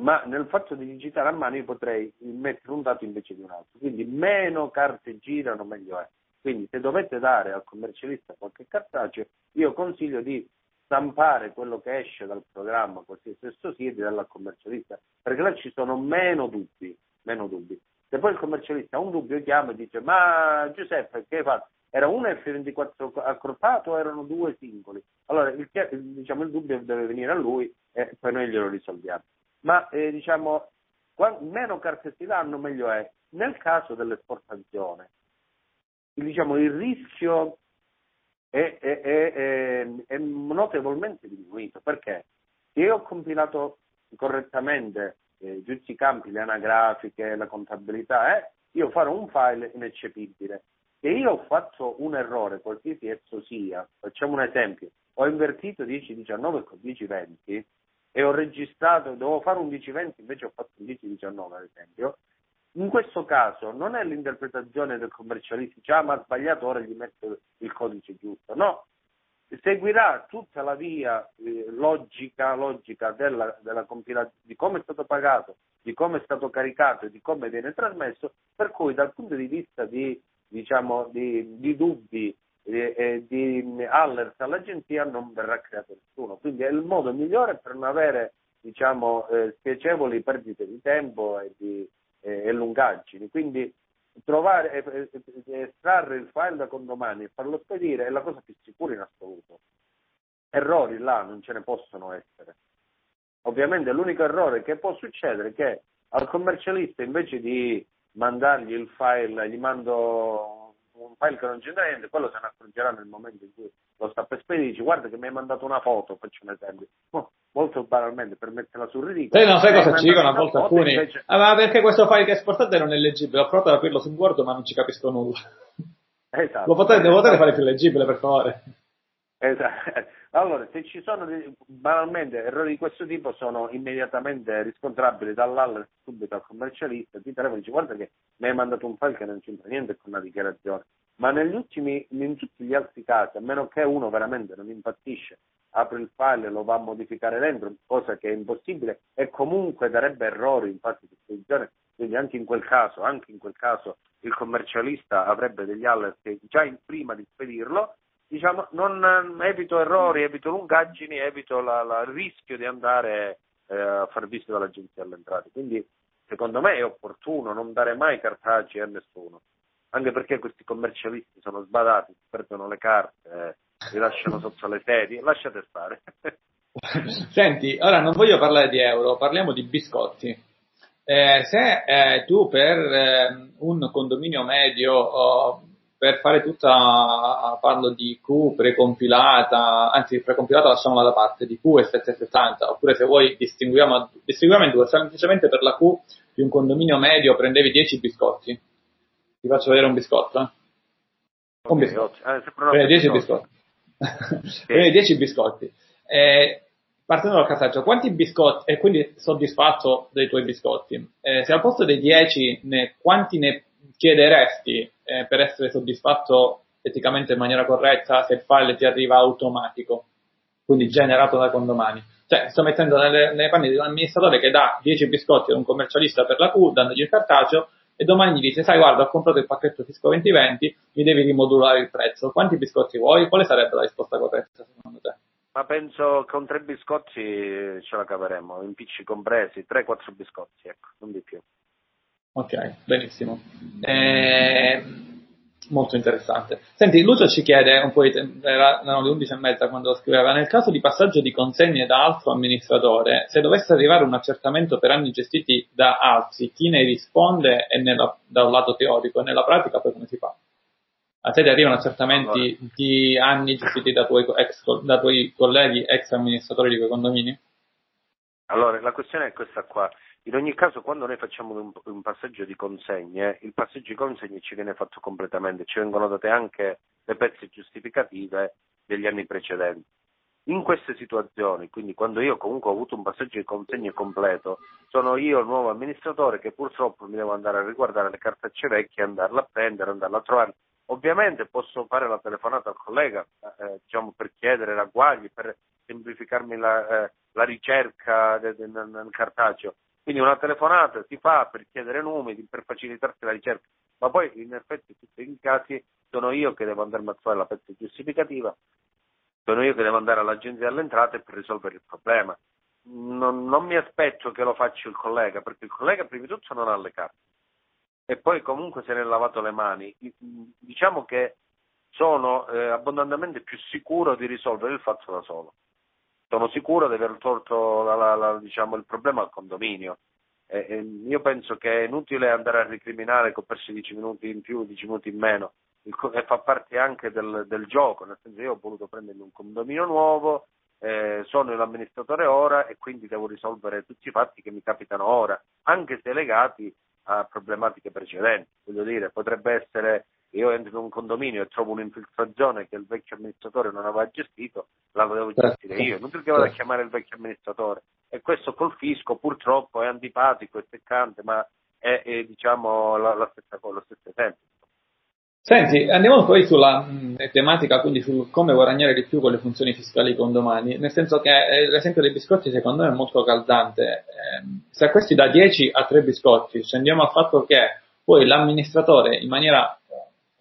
Ma nel fatto di digitare a mano io potrei mettere un dato invece di un altro, quindi meno carte girano meglio è. Quindi se dovete dare al commercialista qualche cartaceo, io consiglio di stampare quello che esce dal programma, qualsiasi esso sia, di darlo al commercialista, perché là ci sono meno dubbi, meno dubbi. Se poi il commercialista ha un dubbio chiama e dice ma Giuseppe che hai fatto? Era un F24 accorpato o erano due singoli? Allora il, diciamo, il dubbio deve venire a lui e poi noi glielo risolviamo. Ma eh, diciamo, quando, meno carte si danno meglio è. Nel caso dell'esportazione, diciamo, il rischio è, è, è, è, notevolmente diminuito perché se io ho compilato correttamente eh, tutti i campi, le anagrafiche, la contabilità, eh, io farò un file ineccepibile. Se io ho fatto un errore, qualsiasi esso sia, facciamo un esempio, ho invertito 10-19 con 10-20 e ho registrato, dovevo fare un 10-20, invece ho fatto un 10-19 ad esempio, in questo caso non è l'interpretazione del commercialista, cioè, ah, ma ha sbagliato, ora gli metto il codice giusto. No, seguirà tutta la via eh, logica, logica della, della compilazione, di come è stato pagato, di come è stato caricato e di come viene trasmesso, per cui dal punto di vista di, diciamo, di, di dubbi di allert all'agenzia non verrà creato nessuno. Quindi è il modo migliore per non avere diciamo, eh, spiacevoli perdite di tempo e, di, eh, e lungaggini. Quindi trovare, eh, estrarre il file da condomani e farlo spedire è la cosa più sicura in assoluto. Errori là non ce ne possono essere. Ovviamente l'unico errore che può succedere è che al commercialista invece di mandargli il file, gli mando un file che non c'entra niente, quello se ne accorgerà nel momento in cui lo sta per spedire, dice guarda che mi hai mandato una foto, faccio un esempio. Oh, molto banalmente per metterla sul ridicolo. Sì, non sai cosa ci dicono a volte alcuni. Invece... Ah, ma perché questo file che è esportato non è leggibile? Ho provato ad aprirlo su Word ma non ci capisco nulla. Esatto. Lo potete, devo poter fare più leggibile per favore. Esatto. Allora, se ci sono banalmente errori di questo tipo sono immediatamente riscontrabili dall'alert subito al commercialista, ti telefono dice guarda che mi hai mandato un file che non c'entra niente con una dichiarazione. Ma negli ultimi, in tutti gli altri casi, a meno che uno veramente non impazzisce, apre il file e lo va a modificare dentro, cosa che è impossibile e comunque darebbe errori in fase di spedizione, quindi anche in quel caso, anche in quel caso il commercialista avrebbe degli alert già in, prima di spedirlo diciamo, non evito errori, evito lungaggini, evito il rischio di andare eh, a far visto dall'agenzia alle entrate. Quindi secondo me è opportuno non dare mai cartacei a nessuno, anche perché questi commercialisti sono sbadati, perdono le carte, eh, li lasciano sotto le sedie, lasciate stare. Senti, ora non voglio parlare di euro, parliamo di biscotti. Eh, se eh, tu per eh, un condominio medio oh, per fare tutta, parlo di Q precompilata, anzi precompilata lasciamola da parte, di Q e 770, oppure se vuoi distinguiamo, distinguiamo in due, semplicemente per la Q di un condominio medio prendevi 10 biscotti. Ti faccio vedere un biscotto, eh? Un biscotto. Eh, 10 biscotti. Prendi 10 biscotti. Eh, partendo dal casaggio, quanti biscotti, e quindi soddisfatto dei tuoi biscotti, eh, se al posto dei 10, ne, quanti ne chiederesti eh, per essere soddisfatto eticamente in maniera corretta se il file ti arriva automatico, quindi generato da condomani. Cioè, sto mettendo nelle, nei panni di un amministratore che dà 10 biscotti a un commercialista per la Q, dandogli il cartaceo, e domani gli dice, sai guarda, ho comprato il pacchetto fisco 2020, mi devi rimodulare il prezzo. Quanti biscotti vuoi? Quale sarebbe la risposta corretta secondo te? Ma penso che con tre biscotti ce la caveremo, in impicci compresi, 3-4 biscotti, ecco, non di più. Ok, benissimo. Eh, molto interessante. Senti, Lucio ci chiede un po' di tempo, erano le 11 e mezza quando lo scriveva, nel caso di passaggio di consegne da altro amministratore, se dovesse arrivare un accertamento per anni gestiti da altri, chi ne risponde è nella, da un lato teorico e nella pratica poi come si fa? A te arrivano accertamenti allora. di anni gestiti da tuoi, ex, da tuoi colleghi ex amministratori di quei condomini? Allora, la questione è questa qua. In ogni caso, quando noi facciamo un, un, passaggio di consegne, il passaggio di consegne ci viene fatto completamente, ci vengono date anche le pezze giustificative degli anni precedenti. In queste situazioni, quindi quando io comunque ho avuto un passaggio di consegne completo, sono io il nuovo amministratore che purtroppo mi devo andare a riguardare le cartacce vecchie, andarle a prendere, andarle a trovare. Ovviamente posso fare la telefonata al collega eh, diciamo, per chiedere ragguagli, per semplificarmi la, eh, la ricerca de, de, nel cartaceo. Quindi una telefonata si fa per chiedere numeri, per facilitarsi la ricerca, ma poi in effetti in tutti i casi sono io che devo andare a trovare la pezza giustificativa, sono io che devo andare all'agenzia delle entrate per risolvere il problema. Non, non mi aspetto che lo faccia il collega, perché il collega prima di tutto non ha le carte e poi comunque se ne è lavato le mani. Diciamo che sono eh, abbondantemente più sicuro di risolvere il fatto da solo. Sono sicuro di aver tolto la, la, la, diciamo, il problema al condominio. E, e io penso che è inutile andare a ricriminare che ho perso 10 minuti in più, 10 minuti in meno, e fa parte anche del, del gioco, nel senso che io ho voluto prendermi un condominio nuovo, eh, sono l'amministratore ora e quindi devo risolvere tutti i fatti che mi capitano ora, anche se legati a problematiche precedenti. Voglio dire, potrebbe essere io entro in un condominio e trovo un'infiltrazione che il vecchio amministratore non aveva gestito, la devo gestire certo. io, non perché vado a certo. chiamare il vecchio amministratore. E questo col fisco purtroppo è antipatico, è seccante, ma è, è diciamo la, la stessa cosa, lo stesso esempio. Senti, andiamo poi sulla mh, tematica, quindi su come guadagnare di più con le funzioni fiscali con domani, nel senso che eh, l'esempio dei biscotti secondo me è molto caldante. Eh, se a questi da 10 a 3 biscotti, scendiamo al fatto che poi l'amministratore in maniera,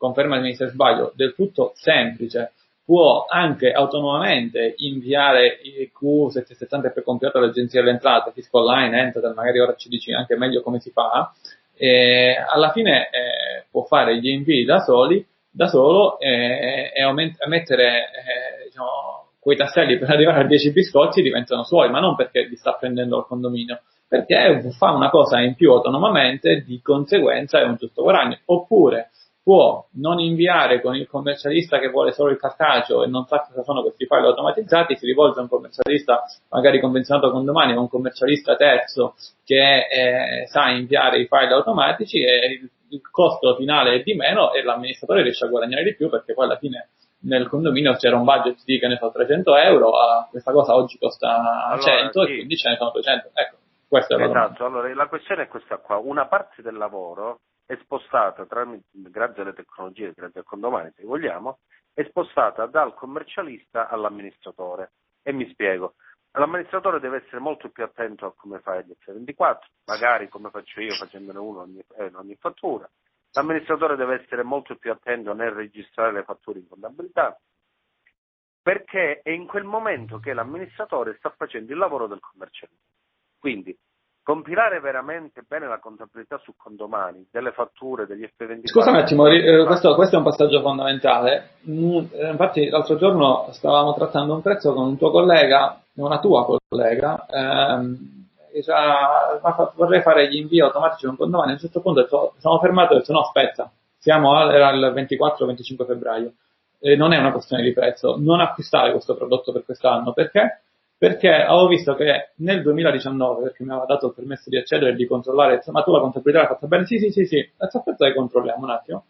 confermatemi se sbaglio, del tutto semplice, può anche autonomamente inviare i Q770 per compilato all'agenzia delle entrate, Fiscal Line, Enter, magari ora ci dici anche meglio come si fa, e alla fine eh, può fare gli invii da soli, da solo eh, e aument- mettere eh, diciamo, quei tasselli per arrivare a 10 biscotti diventano suoi, ma non perché li sta prendendo al condominio, perché fa una cosa in più autonomamente, di conseguenza è un giusto guadagno. Oppure può non inviare con il commercialista che vuole solo il cartaceo e non sa cosa sono questi file automatizzati, si rivolge a un commercialista magari convenzionato con domani o un commercialista terzo che eh, sa inviare i file automatici e il, il costo finale è di meno e l'amministratore riesce a guadagnare di più perché poi alla fine nel condominio c'era un budget di che ne so 300 euro, questa cosa oggi costa allora, 100 sì. e quindi ce ne sono 200. Ecco, questo è esatto, allora la questione è questa qua, una parte del lavoro è spostata, tramite, grazie alle tecnologie, grazie al condomani se vogliamo, è spostata dal commercialista all'amministratore. E mi spiego. L'amministratore deve essere molto più attento a come fa il F24, magari come faccio io facendone uno ogni, eh, ogni fattura. L'amministratore deve essere molto più attento nel registrare le fatture in contabilità, perché è in quel momento che l'amministratore sta facendo il lavoro del commercialista. Quindi compilare veramente bene la contabilità su condomani, delle fatture, degli F24. Scusa un attimo, eh, questo, questo, è un passaggio fondamentale. Mm, eh, infatti l'altro giorno stavamo trattando un prezzo con un tuo collega, una tua collega, ehm, diceva, ma vorrei fare gli invii automatici con condomani, a un certo punto detto, sono fermato e ho detto no aspetta, siamo al, era il 24-25 febbraio, e non è una questione di prezzo, non acquistare questo prodotto per quest'anno, perché? Perché avevo visto che nel 2019, perché mi aveva dato il permesso di accedere e di controllare, ma tu la contabilità l'hai fatta bene? Sì, sì, sì, sì, aspetta che controlliamo un attimo.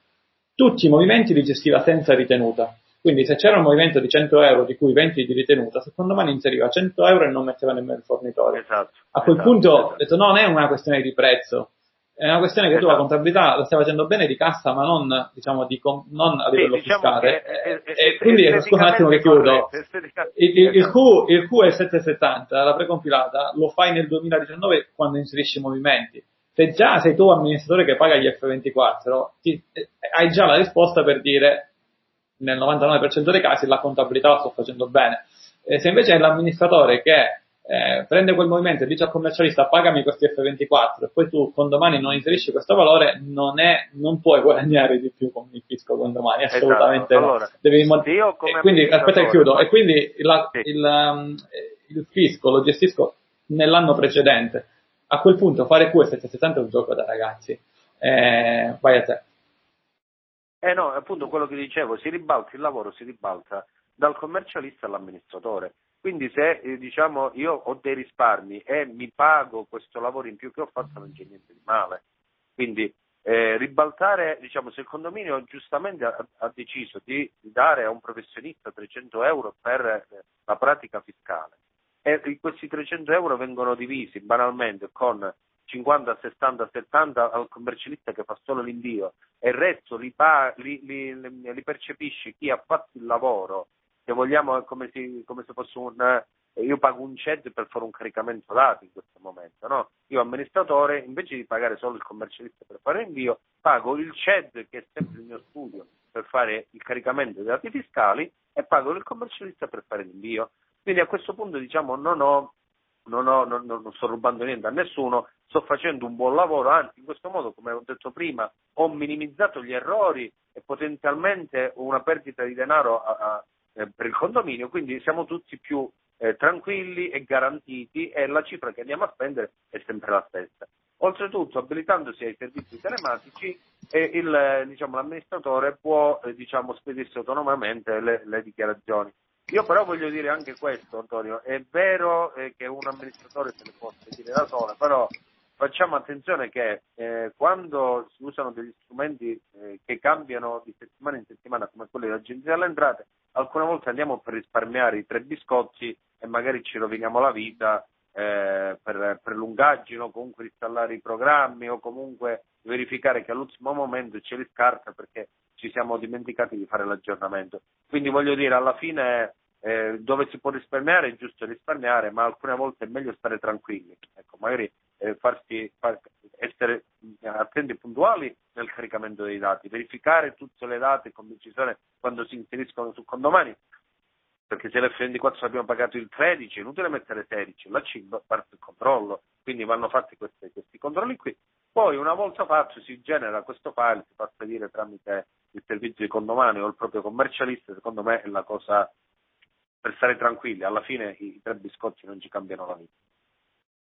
Tutti i movimenti li gestiva senza ritenuta. Quindi se c'era un movimento di 100 euro di cui 20 di ritenuta, secondo me ne inseriva 100 euro e non metteva nemmeno il fornitore. Esatto, A quel esatto, punto esatto. ho detto no, non è una questione di prezzo, è una questione che esatto. tu la esatto. contabilità la stai facendo bene di cassa, ma non, diciamo, di, non a livello sì, diciamo fiscale. È, è, e quindi, scusa un attimo che chiudo. Il, il, il, Q, il Q è 770, la precompilata, lo fai nel 2019 quando inserisci i movimenti. Se già sei tu amministratore che paga gli F24, ti, eh, hai già la risposta per dire nel 99% dei casi la contabilità la sto facendo bene. E se invece è l'amministratore che eh, prende quel movimento e dice al commercialista pagami questi F24 e poi tu con domani non inserisci questo valore, non, è, non puoi guadagnare di più con il fisco con domani, esatto. assolutamente esatto. allora, no. Devi mon- e quindi, aspetta che chiudo, e quindi la, sì. il, um, il, fisco lo gestisco nell'anno precedente. A quel punto fare Q770 è un gioco da ragazzi. Eh, vai a te. Eh no, appunto quello che dicevo, si ribalta il lavoro, si ribalta dal commercialista all'amministratore quindi se eh, diciamo, io ho dei risparmi e mi pago questo lavoro in più che ho fatto non c'è niente di male. Quindi eh, ribaltare, diciamo, se il condominio giustamente ha, ha, deciso di dare a un professionista 300 euro per eh, la pratica fiscale e questi 300 euro vengono divisi banalmente con 50, 60, 70 al commercialista che fa solo l'invio e il resto li, li, li, li percepisce chi ha fatto il lavoro se vogliamo è come, se, come se fosse un eh, io pago un CED per fare un caricamento dati in questo momento, no? Io amministratore, invece di pagare solo il commercialista per fare l'invio, pago il CED che è sempre il mio studio per fare il caricamento dei dati fiscali e pago il commercialista per fare l'invio. Quindi a questo punto diciamo non ho non, ho, non, non, sto rubando niente a nessuno, sto facendo un buon lavoro, anzi in questo modo, come ho detto prima, ho minimizzato gli errori e potenzialmente una perdita di denaro a, a, eh, per il condominio, quindi siamo tutti più eh, tranquilli e garantiti e la cifra che andiamo a spendere è sempre la stessa. Oltretutto, abilitandosi ai servizi telematici, eh, il, diciamo, l'amministratore può eh, diciamo, spedirsi autonomamente le, le, dichiarazioni. Io però voglio dire anche questo, Antonio, è vero eh, che un amministratore se le può spedire da sola, però facciamo attenzione che eh, quando si usano degli strumenti eh, che cambiano di settimana in settimana come quelli dell'Agenzia delle Entrate, alcune volte andiamo per risparmiare i tre biscotti e magari ci roviniamo la vita eh, per, per lungaggine o comunque installare i programmi o comunque verificare che all'ultimo momento ce li scarta perché ci siamo dimenticati di fare l'aggiornamento. Quindi voglio dire, alla fine eh, dove si può risparmiare è giusto risparmiare, ma alcune volte è meglio stare tranquilli. Ecco, magari eh, farsi, far, essere attenti e puntuali nel caricamento dei dati, verificare tutte le date con decisione quando si inseriscono su condomani, perché se l'F24 abbiamo pagato il 13 è inutile mettere 16, la C parte il controllo, quindi vanno fatti questi, questi controlli qui. Poi una volta fatto si genera questo file, si fa spedire tramite il servizio di condomani o il proprio commercialista, secondo me è la cosa per stare tranquilli, alla fine i tre biscotti non ci cambiano la vita.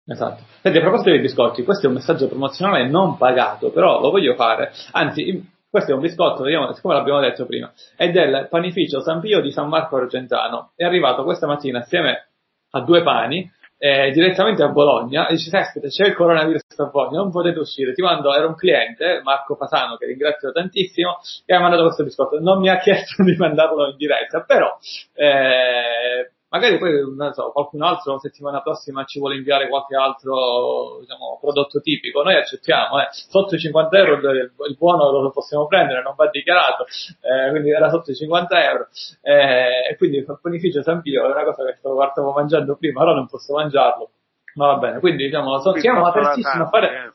Esatto. Senti, a proposito dei biscotti, questo è un messaggio promozionale non pagato, però lo voglio fare. Anzi, questo è un biscotto, vediamo, siccome l'abbiamo detto prima, è del panificio San Pio di San Marco Argentano. È arrivato questa mattina assieme a due pani eh, direttamente a Bologna e dice, aspetta, c'è il coronavirus a Bologna, non potete uscire. Ti mando, era un cliente, Marco Fasano, che ringrazio tantissimo, che ha mandato questo biscotto. Non mi ha chiesto di mandarlo in diretta, però... Eh, magari poi non so, qualcun altro settimana prossima ci vuole inviare qualche altro diciamo, prodotto tipico, noi accettiamo, eh. sotto i 50 euro il, il, buono lo possiamo prendere, non va dichiarato, eh, quindi era sotto i 50 euro, eh, e quindi il panificio San Pio è una cosa che stavo mangiando prima, ora non posso mangiarlo, ma va bene, quindi diciamo, so, siamo apertissimi a fare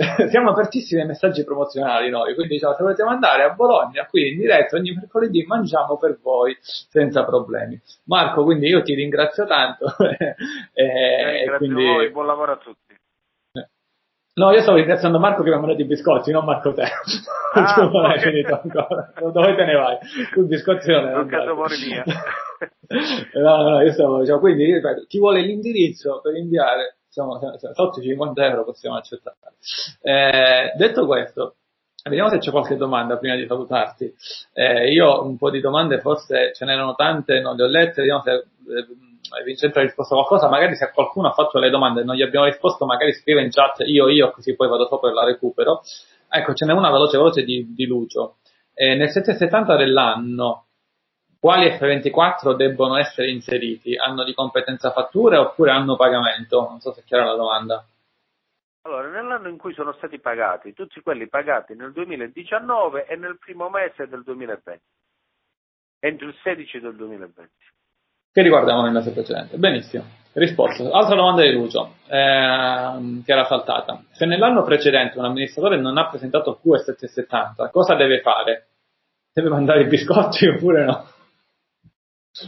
siamo apertissimi ai messaggi promozionali noi, quindi diciamo, se volete mandare a Bologna qui in diretta ogni mercoledì mangiamo per voi senza problemi. Marco, quindi io ti ringrazio tanto. e, eh, ringrazio quindi... voi, buon lavoro a tutti. No, io stavo ringraziando Marco che mi ha mandato i biscotti, non Marco te. Ah, tu non hai finito ancora. Dove te ne vai? Tu biscotti non hai Non caso mia. no, no, no, io stavo, diciamo, quindi ripeto, chi vuole l'indirizzo per inviare siamo, sotto i 50 euro possiamo accettare. Eh, detto questo, vediamo se c'è qualche domanda prima di salutarti. Eh, io un po' di domande, forse ce n'erano tante, non le ho lette, vediamo se eh, Vincenzo ha risposto a qualcosa, magari se qualcuno ha fatto le domande e non gli abbiamo risposto, magari scrive in chat io, io, così poi vado sopra e la recupero. Ecco, ce n'è una veloce veloce di, di Lucio. Eh, nel 770 dell'anno, quali F24 debbono essere inseriti? Hanno di competenza fatture oppure hanno pagamento? Non so se è chiara la domanda. Allora, nell'anno in cui sono stati pagati, tutti quelli pagati nel 2019 e nel primo mese del 2020, entro il 16 del 2020. Che riguardavano il mese precedente. Benissimo. Risposta. Altra domanda di Lucio, ehm, che era saltata. Se nell'anno precedente un amministratore non ha presentato Q770, cosa deve fare? Deve mandare i biscotti oppure no?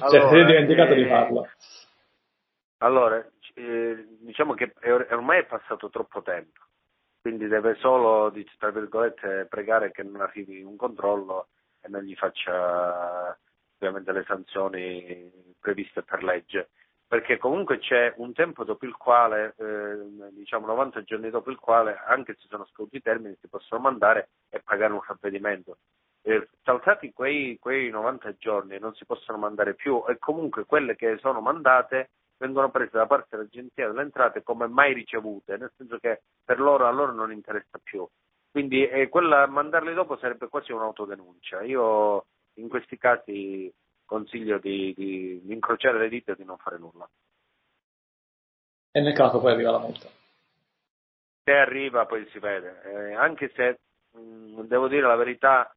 Allora, cioè, si è dimenticato eh, di farlo. Allora, eh, diciamo che è, ormai è passato troppo tempo, quindi deve solo, tra virgolette, pregare che non arrivi un controllo e non gli faccia ovviamente le sanzioni previste per legge, perché comunque c'è un tempo dopo il quale, eh, diciamo 90 giorni dopo il quale, anche se sono scaduti i termini, si possono mandare e pagare un ravvedimento. Eh, saltati quei, quei 90 giorni non si possono mandare più e comunque quelle che sono mandate vengono prese da parte dell'Agenzia delle Entrate come mai ricevute, nel senso che per loro a loro non interessa più. Quindi eh, quella, mandarli dopo sarebbe quasi un'autodenuncia. Io in questi casi consiglio di, di, di incrociare le dita e di non fare nulla. E nel caso poi arriva la multa? Se arriva poi si vede, eh, anche se mh, mm, devo dire la verità,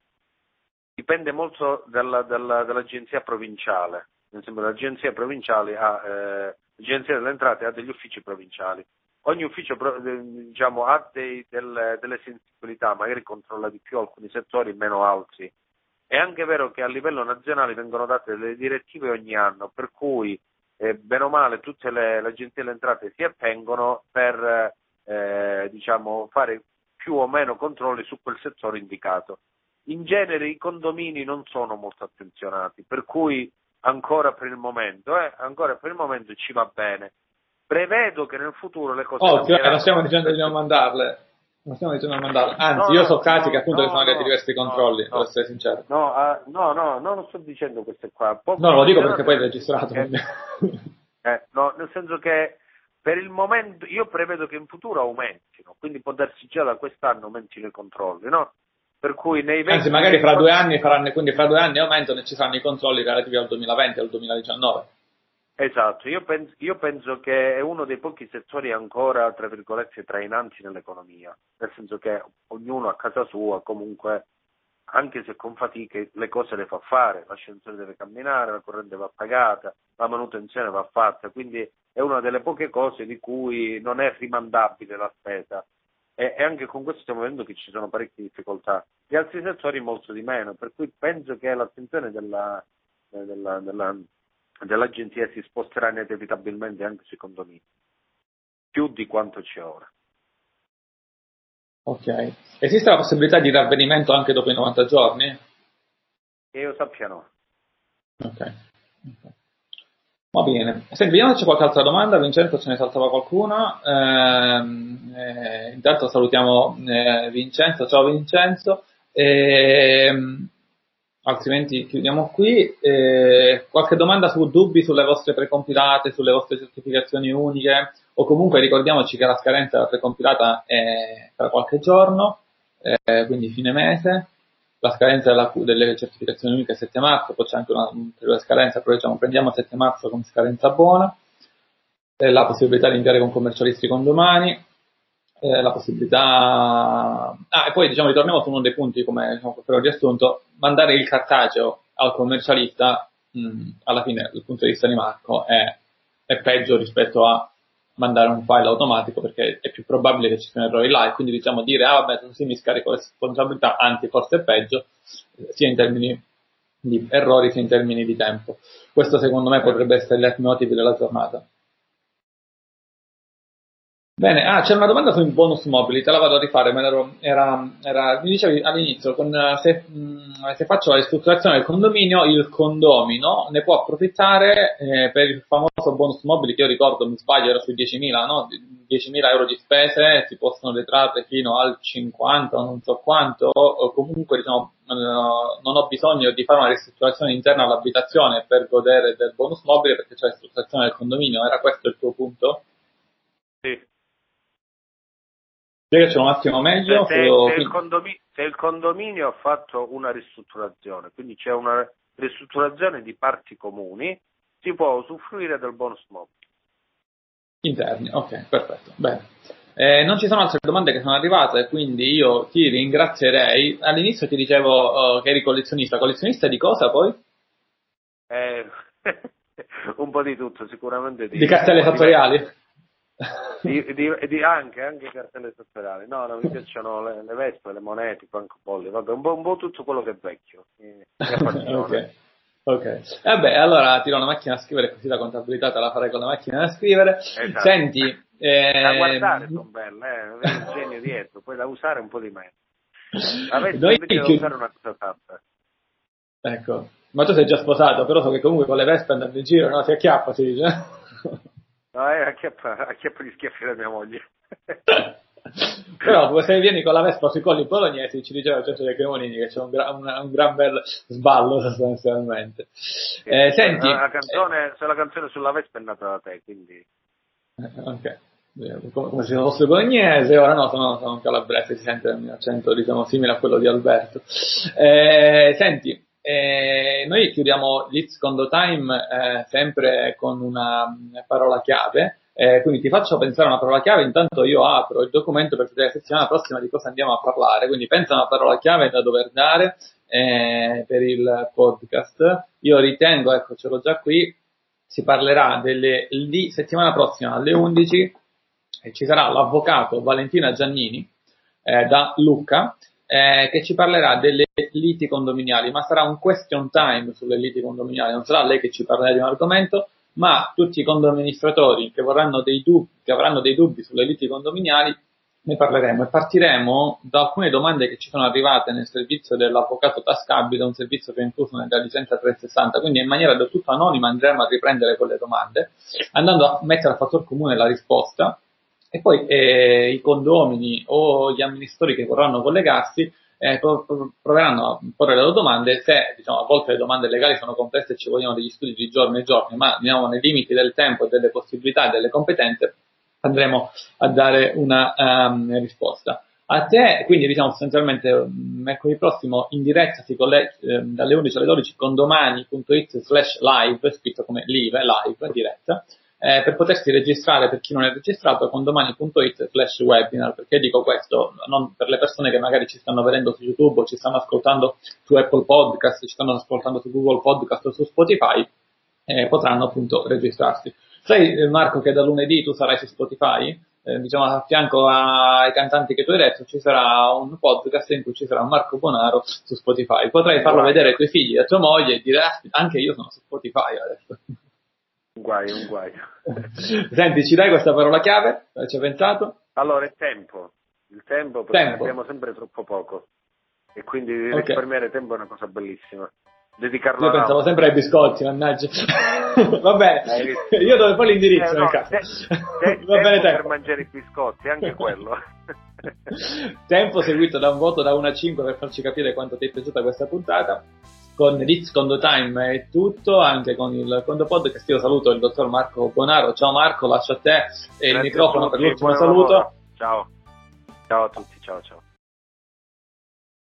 dipende molto dalla, dalla, dall'agenzia provinciale l'agenzia provinciale ha, eh, l'agenzia delle entrate ha degli uffici provinciali. Ogni ufficio diciamo, ha dei, delle, delle sensibilità, magari controlla di più alcuni settori, meno altri. È anche vero che a livello nazionale vengono date delle direttive ogni anno, per cui eh, bene o male tutte le, le agenzie delle entrate si attengono per eh, diciamo, fare più o meno controlli su quel settore indicato. In genere i condomini non sono molto attenzionati, per cui ancora per il momento, eh? ancora per il momento ci va bene. Prevedo che nel futuro le cose Oh, cioè, non stiamo dicendo di non mandarle. Non stiamo dicendo di non mandarle. Anzi, no, io so casi no, che appunto no, sono arrivati diversi controlli, per essere sincero. No, uh, no, no, non sto dicendo queste qua. Posso no, lo dico perché poi è registrato. Che, eh, no, nel senso che per il momento io prevedo che in futuro aumentino, quindi può darsi già da quest'anno aumentino i controlli, no? Per cui nei 20 Anzi, magari fra due anni faranno, quindi fra due anni aumentano e ci saranno i controlli relativi al 2020 e al 2019. Esatto, io penso, io penso, che è uno dei pochi settori ancora, tra virgolette, trainanti nell'economia, nel senso che ognuno a casa sua comunque, anche se con fatiche, le cose le fa fare, l'ascensore deve camminare, la corrente va pagata, la manutenzione va fatta, quindi è una delle poche cose di cui non è rimandabile la spesa e, anche con questo stiamo vedendo che ci sono parecchie difficoltà. Gli altri settori molto di meno, per cui penso che l'attenzione della, della, della, dell'agenzia si sposterà inevitabilmente anche sui condomini, più di quanto c'è ora. Ok. Esiste la possibilità di ravvenimento anche dopo i 90 giorni? Che io sappia no. Ok. okay. Va bene. Senti, vediamo se c'è qualche altra domanda. Vincenzo ce ne saltava qualcuna. Eh, eh, intanto salutiamo eh, Vincenzo. Ciao Vincenzo. Ehm, altrimenti chiudiamo qui. Eh, qualche domanda su dubbi sulle vostre precompilate, sulle vostre certificazioni uniche? O comunque ricordiamoci che la scadenza della precompilata è tra qualche giorno, eh, quindi fine mese la scadenza della, delle certificazioni uniche è 7 marzo, poi c'è anche una ulteriore scadenza, però diciamo prendiamo 7 marzo come scadenza buona, eh, la possibilità di inviare con commercialisti con domani, eh, la possibilità... Ah, e poi diciamo ritorniamo su uno dei punti come diciamo, per riassunto, mandare il cartaceo al commercialista mh, alla fine dal punto di vista di Marco è, è peggio rispetto a mandare un file automatico perché è più probabile che ci siano errori là e quindi diciamo dire ah vabbè così mi scarico le responsabilità, anzi forse è peggio, sia in termini di errori sia in termini di tempo. Questo secondo me potrebbe essere il leitmotiv della giornata. Bene, ah, c'è una domanda sui bonus mobili, te la vado a rifare, ma era, era, mi dicevi all'inizio, con, se, mh, se, faccio la ristrutturazione del condominio, il condomino ne può approfittare eh, per il famoso bonus mobili che io ricordo, mi sbaglio, era sui 10.000, no? 10.000 euro di spese, si possono detrarre fino al 50 non so quanto, o comunque diciamo, eh, non ho bisogno di fare una ristrutturazione interna all'abitazione per godere del bonus mobile perché c'è la ristrutturazione del condominio, era questo il tuo punto? Sì. Spiegaci un attimo meglio. Se, se, se, il condominio, se, il condominio, ha fatto una ristrutturazione, quindi c'è una ristrutturazione di parti comuni, si può usufruire del bonus mobile. Interni, ok, perfetto. Bene. Eh, non ci sono altre domande che sono arrivate, quindi io ti ringrazierei. All'inizio ti dicevo uh, che eri collezionista. Collezionista di cosa poi? Eh, un po' di tutto, sicuramente. Di, di cartelle fattoriali? Di, di, di, anche, anche cartelle fattoriali. No, no, mi piacciono le, le vespe, le monete, i francobolli, vabbè, un po', un po', tutto quello che è vecchio. ok. Ok, vabbè, allora tiro una macchina a scrivere così la contabilità te la farei con la macchina a scrivere. Esatto. Senti, eh... da guardare sono belle, eh, un genio dietro, poi da usare un po' di meno. Avessi Noi invece da usare una cosa fatta. Ecco, ma tu sei già sposato, però so che comunque con le vespe andando in giro, no? Si acchiappa, si dice. No, eh, acchiappa, acchiappa gli schiaffi da mia moglie. Però se vieni con la Vespa sui colli bolognesi ci diceva Giorgio De Cremonini che c'è un, gra- un, un, gran bel sballo sostanzialmente. Eh, senti, la canzone, eh, se la canzone sulla Vespa è nata da te, quindi... Ok. Come, come se fosse bolognese, ora no, sono, sono calabrese, si sente il mio accento diciamo simile a quello di Alberto. Eh, senti, eh, noi chiudiamo l'It's Condo Time eh, sempre con una parola chiave. Eh, quindi ti faccio pensare a una parola chiave, intanto io apro il documento per vedere la settimana prossima di cosa andiamo a parlare, quindi pensa a una parola chiave da dover dare eh, per il podcast. Io ritengo, ecco ce l'ho già qui, si parlerà delle, di settimana prossima alle 11 e ci sarà l'avvocato Valentina Giannini eh, da Lucca eh, che ci parlerà delle liti condominiali, ma sarà un question time sulle liti condominiali, non sarà lei che ci parlerà di un argomento, ma tutti i condoministratori che, dubbi, che avranno dei dubbi sulle liti condominiali ne parleremo. E partiremo da alcune domande che ci sono arrivate nel servizio dell'avvocato tascabile, un servizio che è incluso nella licenza 360, quindi in maniera del tutto anonima andremo a riprendere quelle domande, andando a mettere a fattor comune la risposta e poi eh, i condomini o gli amministratori che vorranno collegarsi eh, proveranno a porre le loro domande, se diciamo, a volte le domande legali sono complesse e ci vogliono degli studi di giorni e giorni, ma diciamo, nei limiti del tempo e delle possibilità e delle competenze andremo a dare una um, risposta. A te, quindi diciamo sostanzialmente mercoledì prossimo in diretta si collega eh, dalle 11 alle 12 con domani.it slash live, scritto come live, live, diretta, eh, per potersi registrare per chi non è registrato con domani.it slash webinar. Perché dico questo? Non per le persone che magari ci stanno vedendo su YouTube o ci stanno ascoltando su Apple Podcast, ci stanno ascoltando su Google Podcast o su Spotify, eh, potranno appunto registrarsi. Sai eh, Marco che da lunedì tu sarai su Spotify? Eh, diciamo a fianco ai cantanti che tu hai detto ci sarà un podcast in cui ci sarà Marco Bonaro su Spotify. Potrai farlo vedere ai tuoi figli e a tua moglie e dire ah, anche io sono su Spotify adesso. Un guaio, un guaio. Senti, ci dai questa parola chiave? Ci hai pensato? Allora, il tempo. Il tempo, perché tempo. abbiamo sempre troppo poco. E quindi okay. risparmiare tempo è una cosa bellissima. Dedicarlo Io pensavo sempre ai biscotti, mannaggia. Va bene, io devo fare l'indirizzo eh, no, nel caso. Te, te, Va bene, tempo. per mangiare i biscotti, anche quello. tempo seguito da un voto da 1 a 5 per farci capire quanto ti è piaciuta questa puntata con Ritz Condo Time è tutto, anche con il Condo Podcast. Io saluto il dottor Marco Bonaro. Ciao Marco, lascio a te Grazie il microfono per l'ultimo saluto. Ciao. Ciao a tutti, ciao ciao.